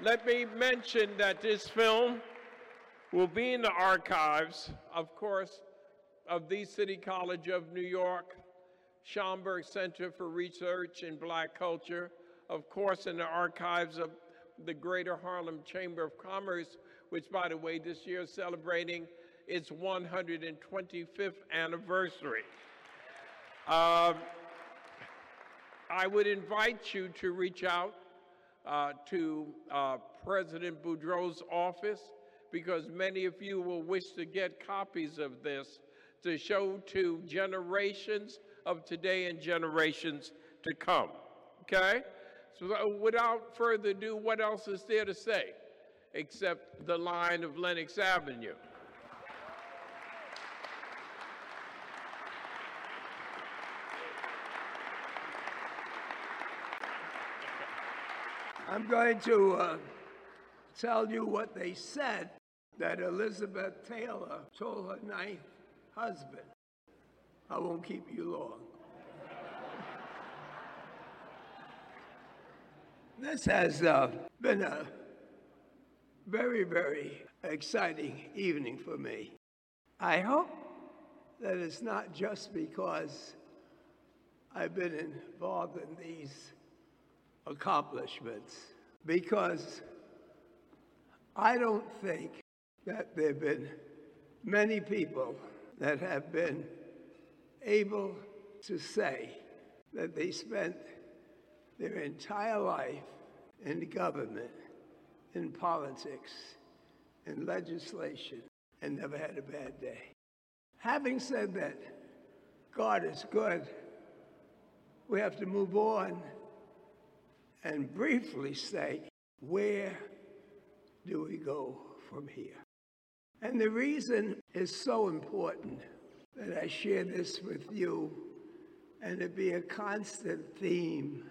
Let me mention that this film will be in the archives, of course, of the City College of New York, Schomburg Center for Research in Black Culture, of course, in the archives of the Greater Harlem Chamber of Commerce, which, by the way, this year is celebrating its 125th anniversary. Um, I would invite you to reach out uh, to uh, President Boudreau's office because many of you will wish to get copies of this to show to generations of today and generations to come. Okay? So uh, without further ado, what else is there to say except the Lion of Lenox Avenue? I'm going to uh, tell you what they said that Elizabeth Taylor told her ninth husband. I won't keep you long. This has uh, been a very, very exciting evening for me. I hope that it's not just because I've been involved in these accomplishments, because I don't think that there have been many people that have been able to say that they spent their entire life in government, in politics, in legislation, and never had a bad day. Having said that, God is good. We have to move on and briefly say, where do we go from here? And the reason is so important that I share this with you and it be a constant theme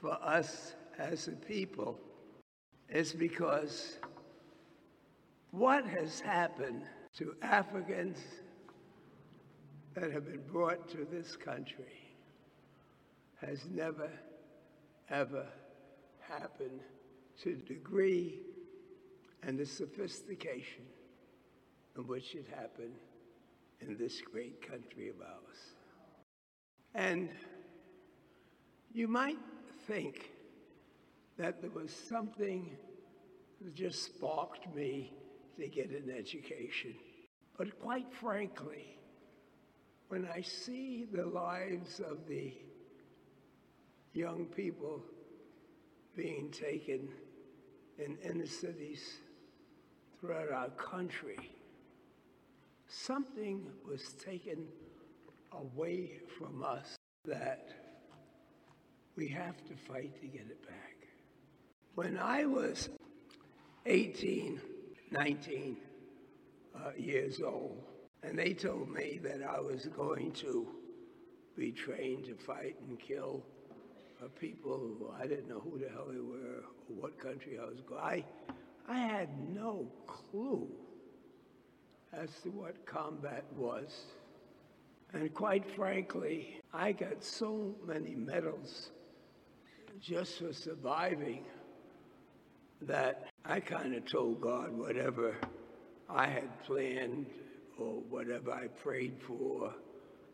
for us as a people is because what has happened to Africans that have been brought to this country has never, ever happened to the degree and the sophistication in which it happened in this great country of ours. And you might think that there was something that just sparked me to get an education. But quite frankly, when I see the lives of the young people being taken in inner cities throughout our country. Something was taken away from us that we have to fight to get it back. When I was 18, 19 uh, years old, and they told me that I was going to be trained to fight and kill uh, people who I didn't know who the hell they were or what country I was going. I, I had no clue as to what combat was. And quite frankly, I got so many medals just for surviving that I kind of told God whatever I had planned or whatever I prayed for,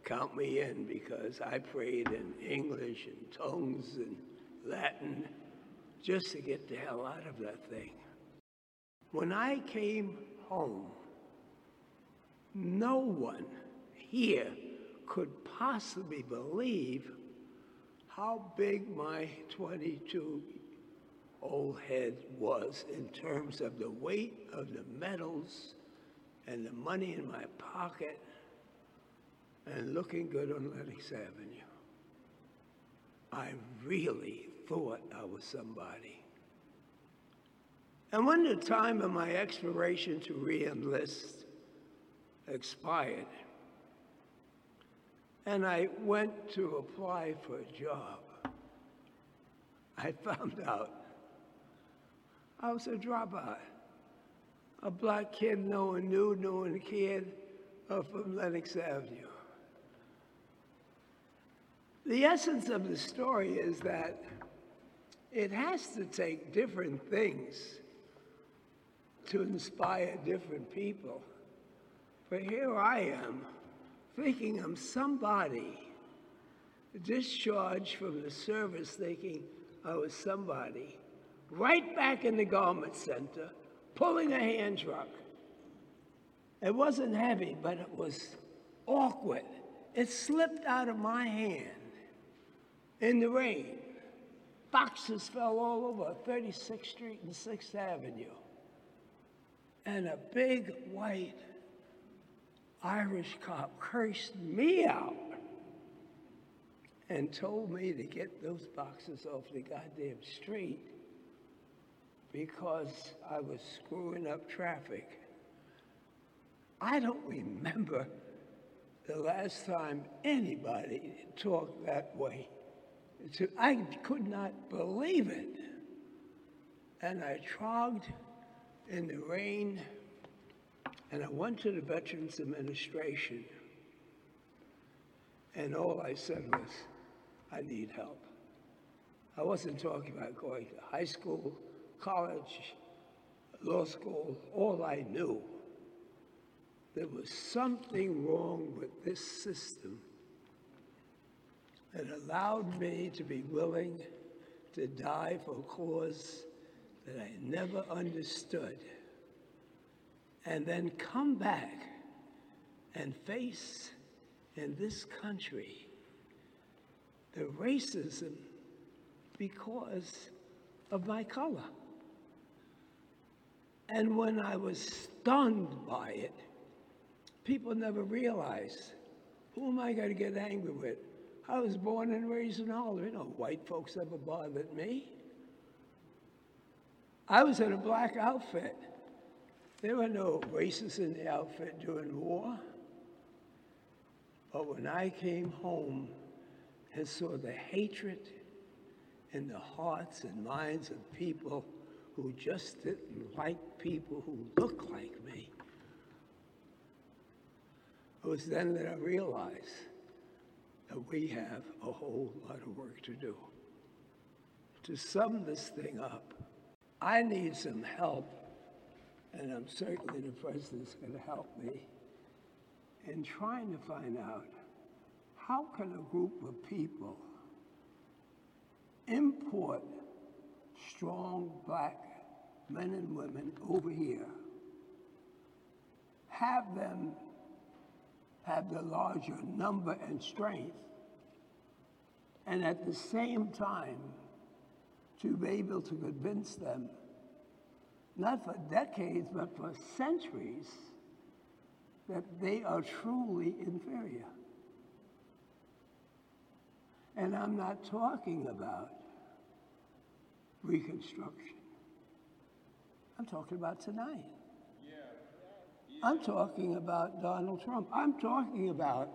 count me in because I prayed in English and tongues and Latin just to get the hell out of that thing. When I came home, no one here could possibly believe how big my 22 old head was in terms of the weight of the medals and the money in my pocket and looking good on Lenox Avenue. I really thought I was somebody. And when the time of my expiration to re-enlist expired, and I went to apply for a job, I found out I was a dropout. A black kid no one knew, no one cared, uh, from Lenox Avenue. The essence of the story is that it has to take different things to inspire different people. But here I am, thinking I'm somebody, discharged from the service thinking I was somebody, right back in the garment center, pulling a hand truck. It wasn't heavy, but it was awkward. It slipped out of my hand in the rain. Boxes fell all over 36th Street and 6th Avenue. And a big white Irish cop cursed me out and told me to get those boxes off the goddamn street because I was screwing up traffic. I don't remember the last time anybody talked that way. I could not believe it. And I trogged in the rain and I went to the Veterans Administration. And all I said was, I need help. I wasn't talking about going to high school, college, law school. All I knew, there was something wrong with this system that allowed me to be willing to die for a cause that I never understood, and then come back and face in this country the racism because of my color. And when I was stunned by it, people never realized who am I going to get angry with? I was born and raised in Harlem. Know, white folks ever bothered me. I was in a black outfit. There were no racists in the outfit during war. But when I came home and saw the hatred in the hearts and minds of people who just didn't like people who looked like me, it was then that I realized that we have a whole lot of work to do. To sum this thing up, I need some help, and I'm certainly the president's going to help me in trying to find out how can a group of people import strong black men and women over here, have them have the larger number and strength, and at the same time to be able to convince them, not for decades, but for centuries, that they are truly inferior. And I'm not talking about Reconstruction. I'm talking about tonight. I'm talking about Donald Trump. I'm talking about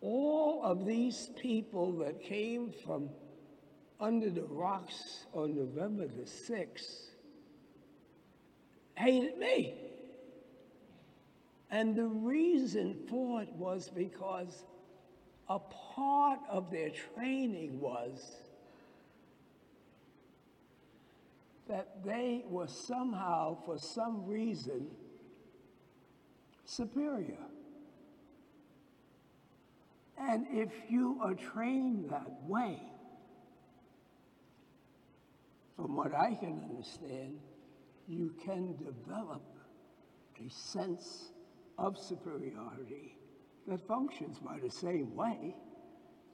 all of these people that came from under the rocks on November the 6th hated me. And the reason for it was because a part of their training was that they were somehow, for some reason, superior. And if you are trained that way, from what I can understand, you can develop a sense of superiority that functions by the same way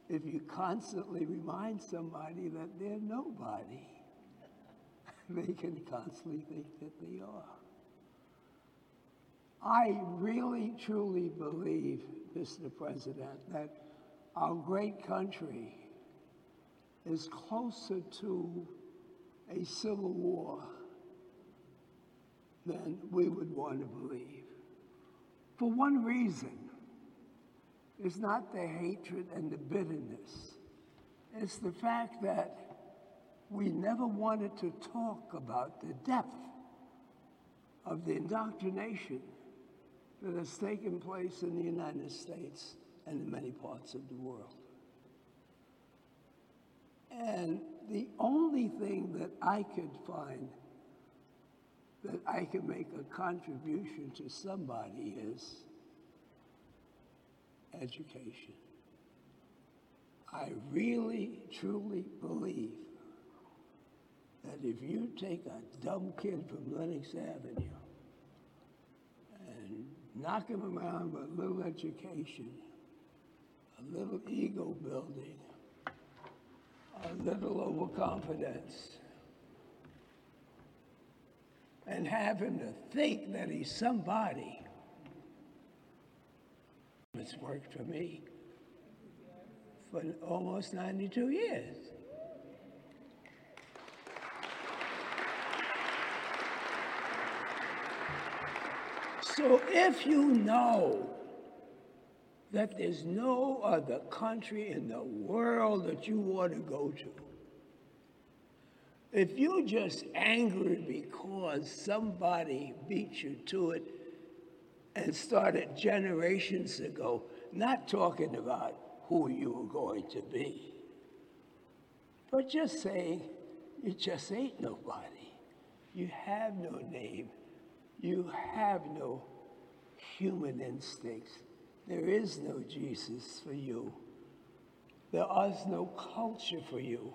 if you constantly remind somebody that they're nobody. they can constantly think that they are. I really, truly believe, Mr. President, that our great country is closer to a civil war than we would want to believe. For one reason, it's not the hatred and the bitterness. It's the fact that we never wanted to talk about the depth of the indoctrination that has taken place in the United States and in many parts of the world. And the only thing that I could find that I can make a contribution to somebody is education. I really, truly believe that if you take a dumb kid from Lenox Avenue and knock him around with a little education, a little ego building, a little overconfidence, and have him to think that he's somebody, it's worked for me for almost 92 years. So if you know that there's no other country in the world that you want to go to, if you're just angry because somebody beat you to it and started generations ago, not talking about who you were going to be, but just saying you just ain't nobody. You have no name. You have no human instincts. There is no Jesus for you. There is no culture for you.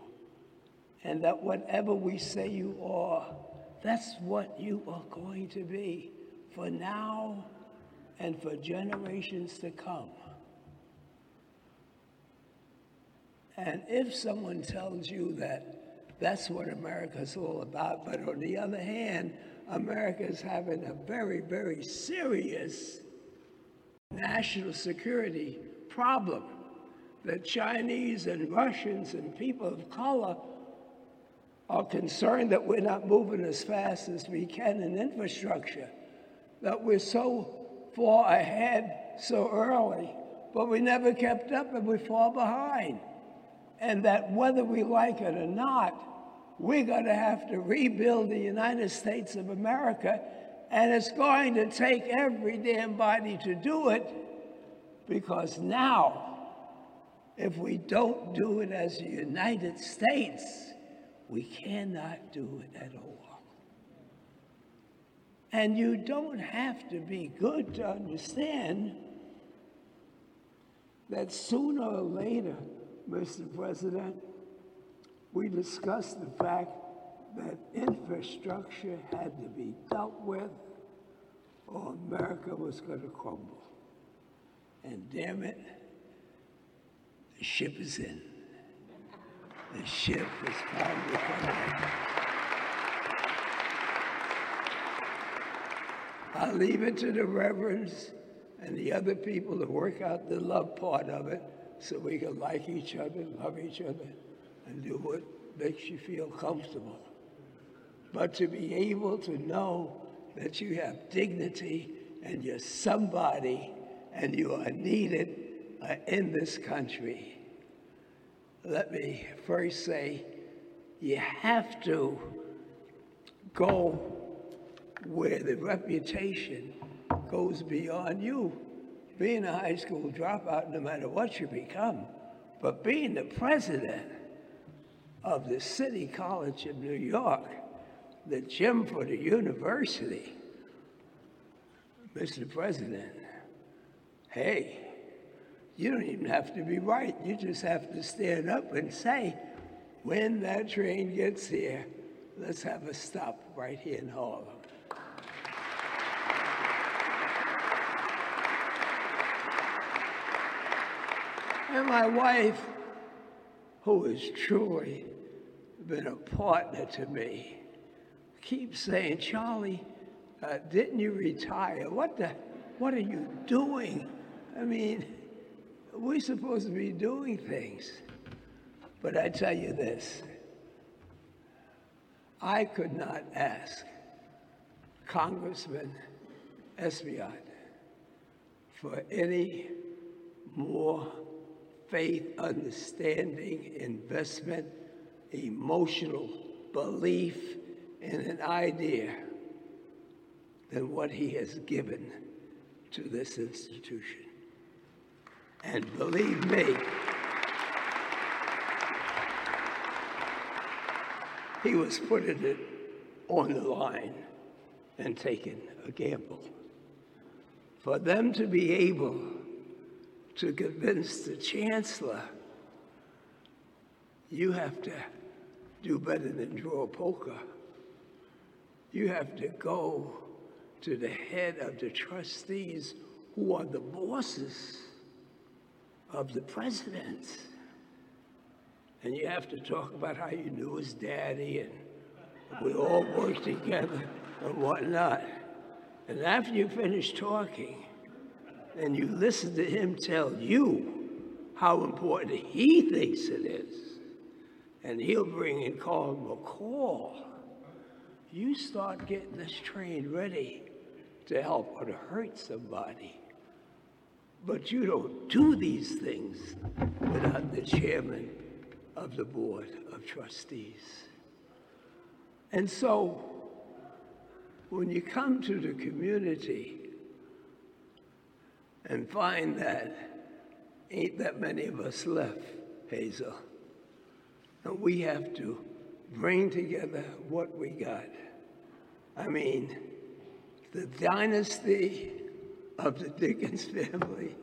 And that whatever we say you are, that's what you are going to be for now and for generations to come. And if someone tells you that that's what America's all about, but on the other hand, America is having a very, very serious national security problem. The Chinese and Russians and people of color are concerned that we're not moving as fast as we can in infrastructure, that we're so far ahead so early, but we never kept up and we fall behind. And that whether we like it or not, we're going to have to rebuild the United States of America, and it's going to take every damn body to do it because now, if we don't do it as the United States, we cannot do it at all. And you don't have to be good to understand that sooner or later, Mr. President, we discussed the fact that infrastructure had to be dealt with or America was going to crumble. And damn it, the ship is in. The ship is finally coming. I'll leave it to the reverends and the other people to work out the love part of it so we can like each other, love each other, and do what makes you feel comfortable. But to be able to know that you have dignity and you're somebody and you are needed uh, in this country. Let me first say you have to go where the reputation goes beyond you. Being a high school dropout, no matter what you become, but being the president of the City College of New York, the gym for the university, Mr. President, hey, you don't even have to be right. You just have to stand up and say, when that train gets here, let's have a stop right here in Harlem. And my wife, who has truly been a partner to me, keeps saying, Charlie, uh, didn't you retire? What the, what are you doing? I mean, we're supposed to be doing things. But I tell you this, I could not ask Congressman Espaillat for any more faith, understanding, investment, emotional belief in an idea than what he has given to this institution. And believe me, he was putting it on the line and taking a gamble. For them to be able to convince the chancellor, you have to do better than draw poker. You have to go to the head of the trustees who are the bosses of the president. And you have to talk about how you knew his daddy and we all worked together and whatnot. And after you finish talking, and you listen to him tell you how important he thinks it is, and he'll bring in Carl McCall, you start getting this train ready to help or to hurt somebody. But you don't do these things without the chairman of the board of trustees. And so, when you come to the community and find that ain't that many of us left, Hazel, and we have to bring together what we got. I mean, the dynasty of the Dickens family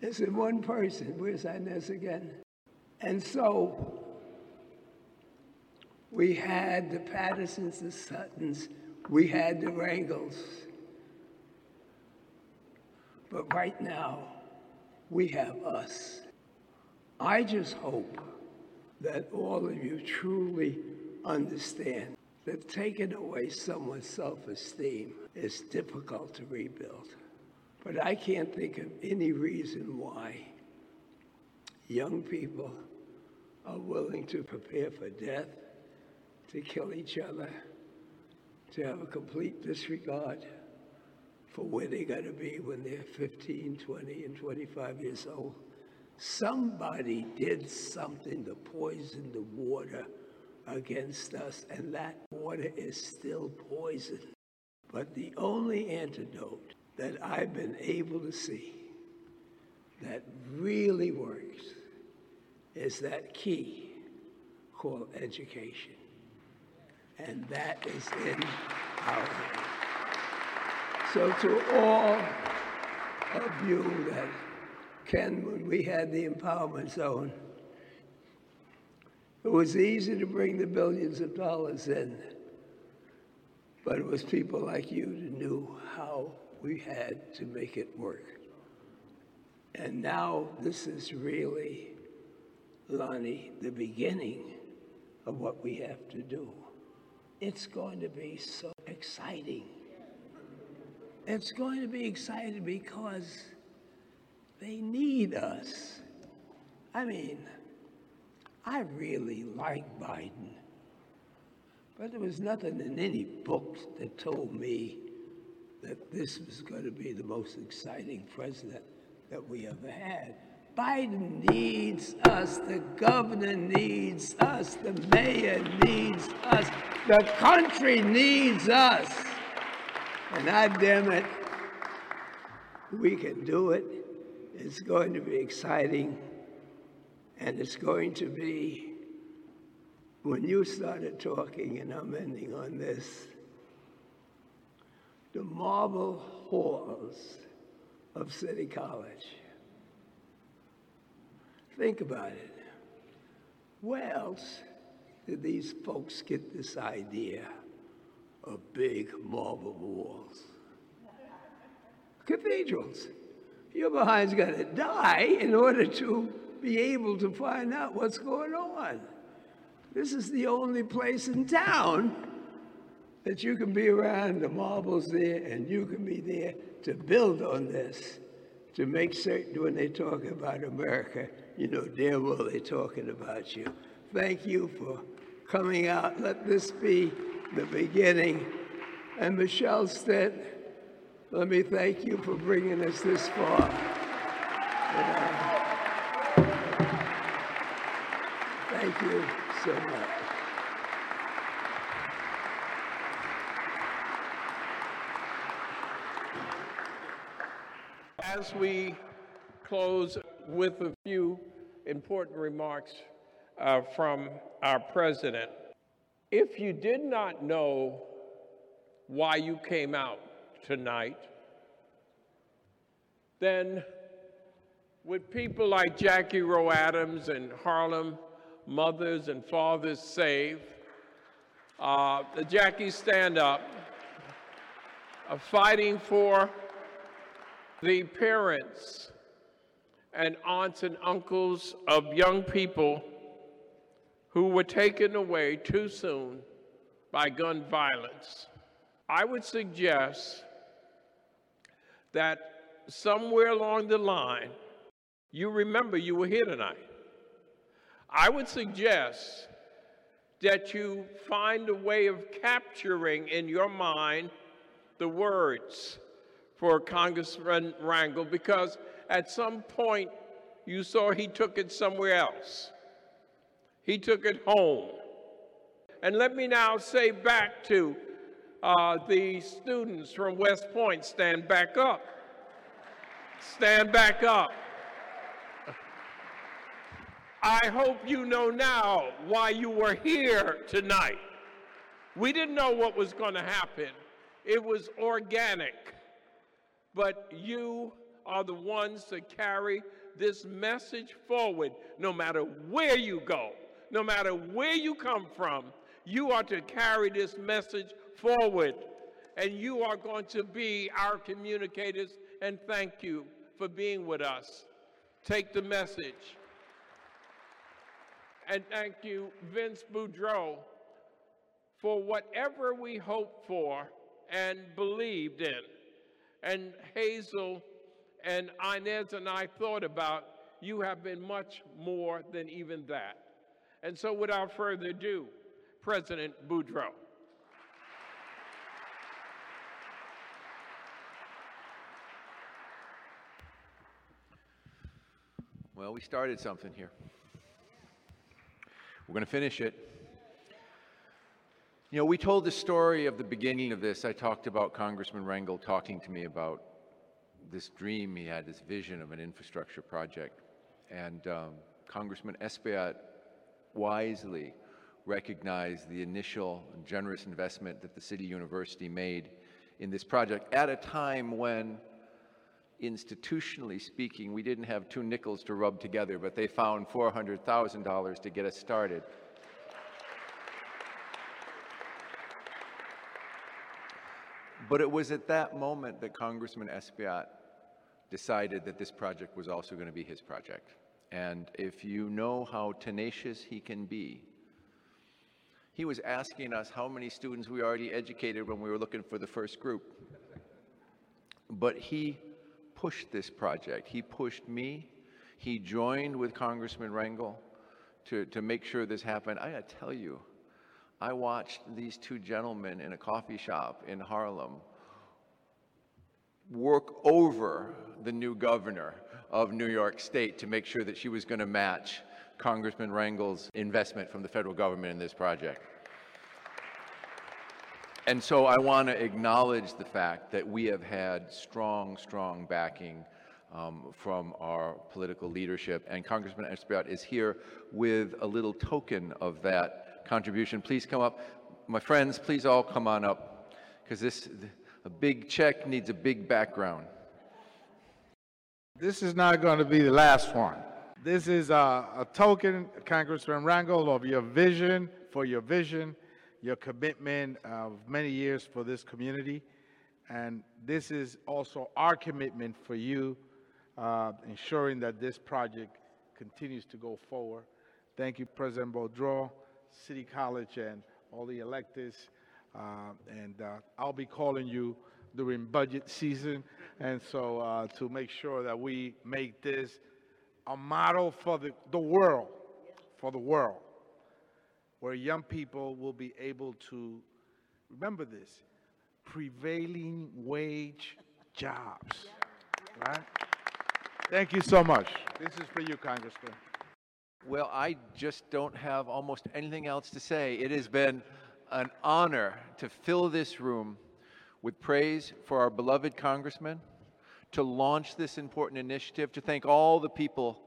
is in one person. Where's Inez again? And so we had the Patersons, the Suttons, we had the Rangels. But right now, we have us. I just hope that all of you truly understand that taking away someone's self esteem is difficult to rebuild. But I can't think of any reason why young people are willing to prepare for death, to kill each other, to have a complete disregard for where they're going to be when they're 15, 20, and 25 years old. Somebody did something to poison the water against us, and that water is still poison. But the only antidote that I've been able to see that really works is that key called education. And that is in our hands. So to all of you that Ken, when we had the empowerment zone, it was easy to bring the billions of dollars in, but it was people like you that knew how we had to make it work. And now this is really Lonnie, the beginning of what we have to do. It's going to be so exciting. It's going to be exciting because they need us. I mean, I really like Biden, but there was nothing in any books that told me that this was going to be the most exciting president that we ever had. Biden needs us, the governor needs us, the mayor needs us, the country needs us. And I damn it, we can do it. It's going to be exciting. And it's going to be, when you started talking, and I'm ending on this, the marble halls of City College. Think about it. Where else did these folks get this idea of big marble walls? Cathedrals. Your behind's got to die in order to be able to find out what's going on. This is the only place in town that you can be around the marbles there and you can be there to build on this, to make certain when they talk about America, you know damn well they're talking about you. Thank you for coming out. Let this be the beginning. And Michelle Stitt, let me thank you for bringing us this far. Thank you so much. As we close with a few important remarks uh, from our president, if you did not know why you came out tonight, then with people like Jackie Rowe Adams and Harlem Mothers and Fathers Save, uh, the Jackie Stand Up, uh, fighting for the parents and aunts and uncles of young people who were taken away too soon by gun violence. I would suggest that somewhere along the line, you remember you were here tonight. I would suggest that you find a way of capturing in your mind the words for Congressman Rangel because at some point you saw he took it somewhere else. He took it home. And let me now say back to uh, the students from West Point stand back up. Stand back up. I hope you know now why you were here tonight. We didn't know what was going to happen. It was organic. But you are the ones to carry this message forward no matter where you go, no matter where you come from. You are to carry this message forward. And you are going to be our communicators. And thank you for being with us. Take the message. And thank you, Vince Boudreau, for whatever we hoped for and believed in. And Hazel and Inez and I thought about, you have been much more than even that. And so, without further ado, President Boudreau. Well, we started something here. We're going to finish it. You know, we told the story of the beginning of this. I talked about Congressman Rangel talking to me about this dream he had, this vision of an infrastructure project. And um, Congressman Espaillat wisely recognized the initial generous investment that the City University made in this project at a time when, institutionally speaking, we didn't have two nickels to rub together, but they found $400,000 to get us started. But it was at that moment that Congressman Espaillat decided that this project was also going to be his project. And if you know how tenacious he can be, he was asking us how many students we already educated when we were looking for the first group. But he pushed this project. He pushed me. He joined with Congressman Rangel to, to make sure this happened. I gotta tell you, I watched these two gentlemen in a coffee shop in Harlem work over the new governor of New York State to make sure that she was going to match Congressman Rangel's investment from the federal government in this project. And so I want to acknowledge the fact that we have had strong, strong backing um, from our political leadership. And Congressman Espaillat is here with a little token of that contribution. Please come up. My friends, please all come on up because this, a big check needs a big background. This is not going to be the last one. This is a, a token, Congressman Rangel, of your vision, for your vision, your commitment of many years for this community. And this is also our commitment for you, uh, ensuring that this project continues to go forward. Thank you, President Boudreau, City College, and all the electors. Uh, and uh, I'll be calling you during budget season. And so uh, to make sure that we make this a model for the, the world, for the world, where young people will be able to, remember this, prevailing wage jobs, right? Thank you so much. This is for you, Congressman. Well, I just don't have almost anything else to say. It has been an honor to fill this room with praise for our beloved congressman, to launch this important initiative, to thank all the people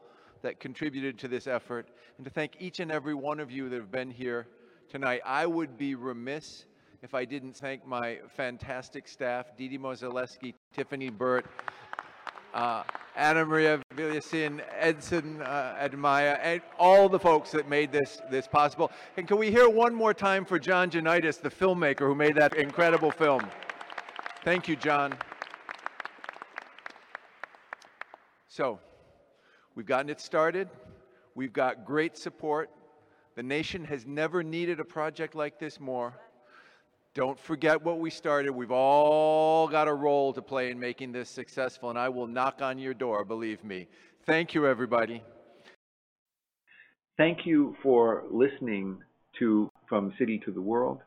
that contributed to this effort, and to thank each and every one of you that have been here tonight. I would be remiss if I didn't thank my fantastic staff, Didi Mozaleski, Tiffany Burt, uh, Anna Maria Villasin, Edson uh, Admaya, and all the folks that made this, this possible. And can we hear one more time for John Janitis, the filmmaker who made that incredible film? Thank you, John. So, we've gotten it started. We've got great support. The nation has never needed a project like this more. Don't forget what we started. We've all got a role to play in making this successful, and I will knock on your door, believe me. Thank you, everybody. Thank you for listening to From City to the World.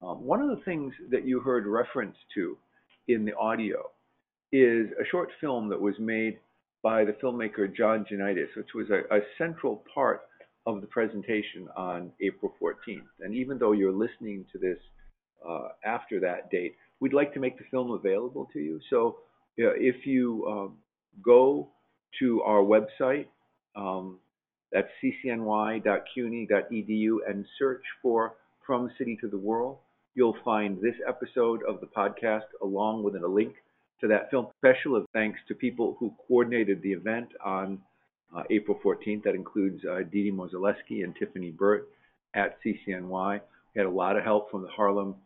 Um, one of the things that you heard reference to in the audio is a short film that was made by the filmmaker John Janitis, which was a, a central part of the presentation on April 14th. And even though you're listening to this uh, after that date, we'd like to make the film available to you. So if you um, go to our website, um, that's ccny.cuny.edu, and search for From City to the World, you'll find this episode of the podcast along with a link to that film. Special thanks to people who coordinated the event on uh, April 14th. That includes uh, Didi Mozaleski and Tiffany Burt at CCNY. We had a lot of help from the Harlem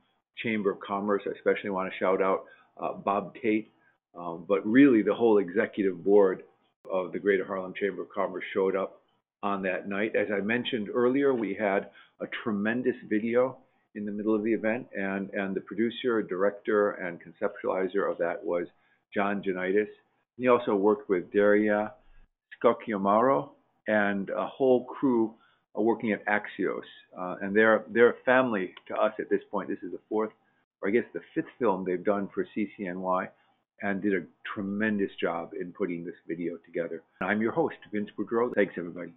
Chamber of Commerce. I especially want to shout out uh, Bob Tate, um, but really the whole executive board of the Greater Harlem Chamber of Commerce showed up on that night. As I mentioned earlier, we had a tremendous video in the middle of the event, and, and the producer, director, and conceptualizer of that was John Janitis. He also worked with Daria Scocchiamaro and a whole crew working at Axios. Uh, and they're, they're a family to us at this point. This is the fourth, or I guess the fifth film they've done for CCNY and did a tremendous job in putting this video together. I'm your host, Vince Boudreau. Thanks, everybody.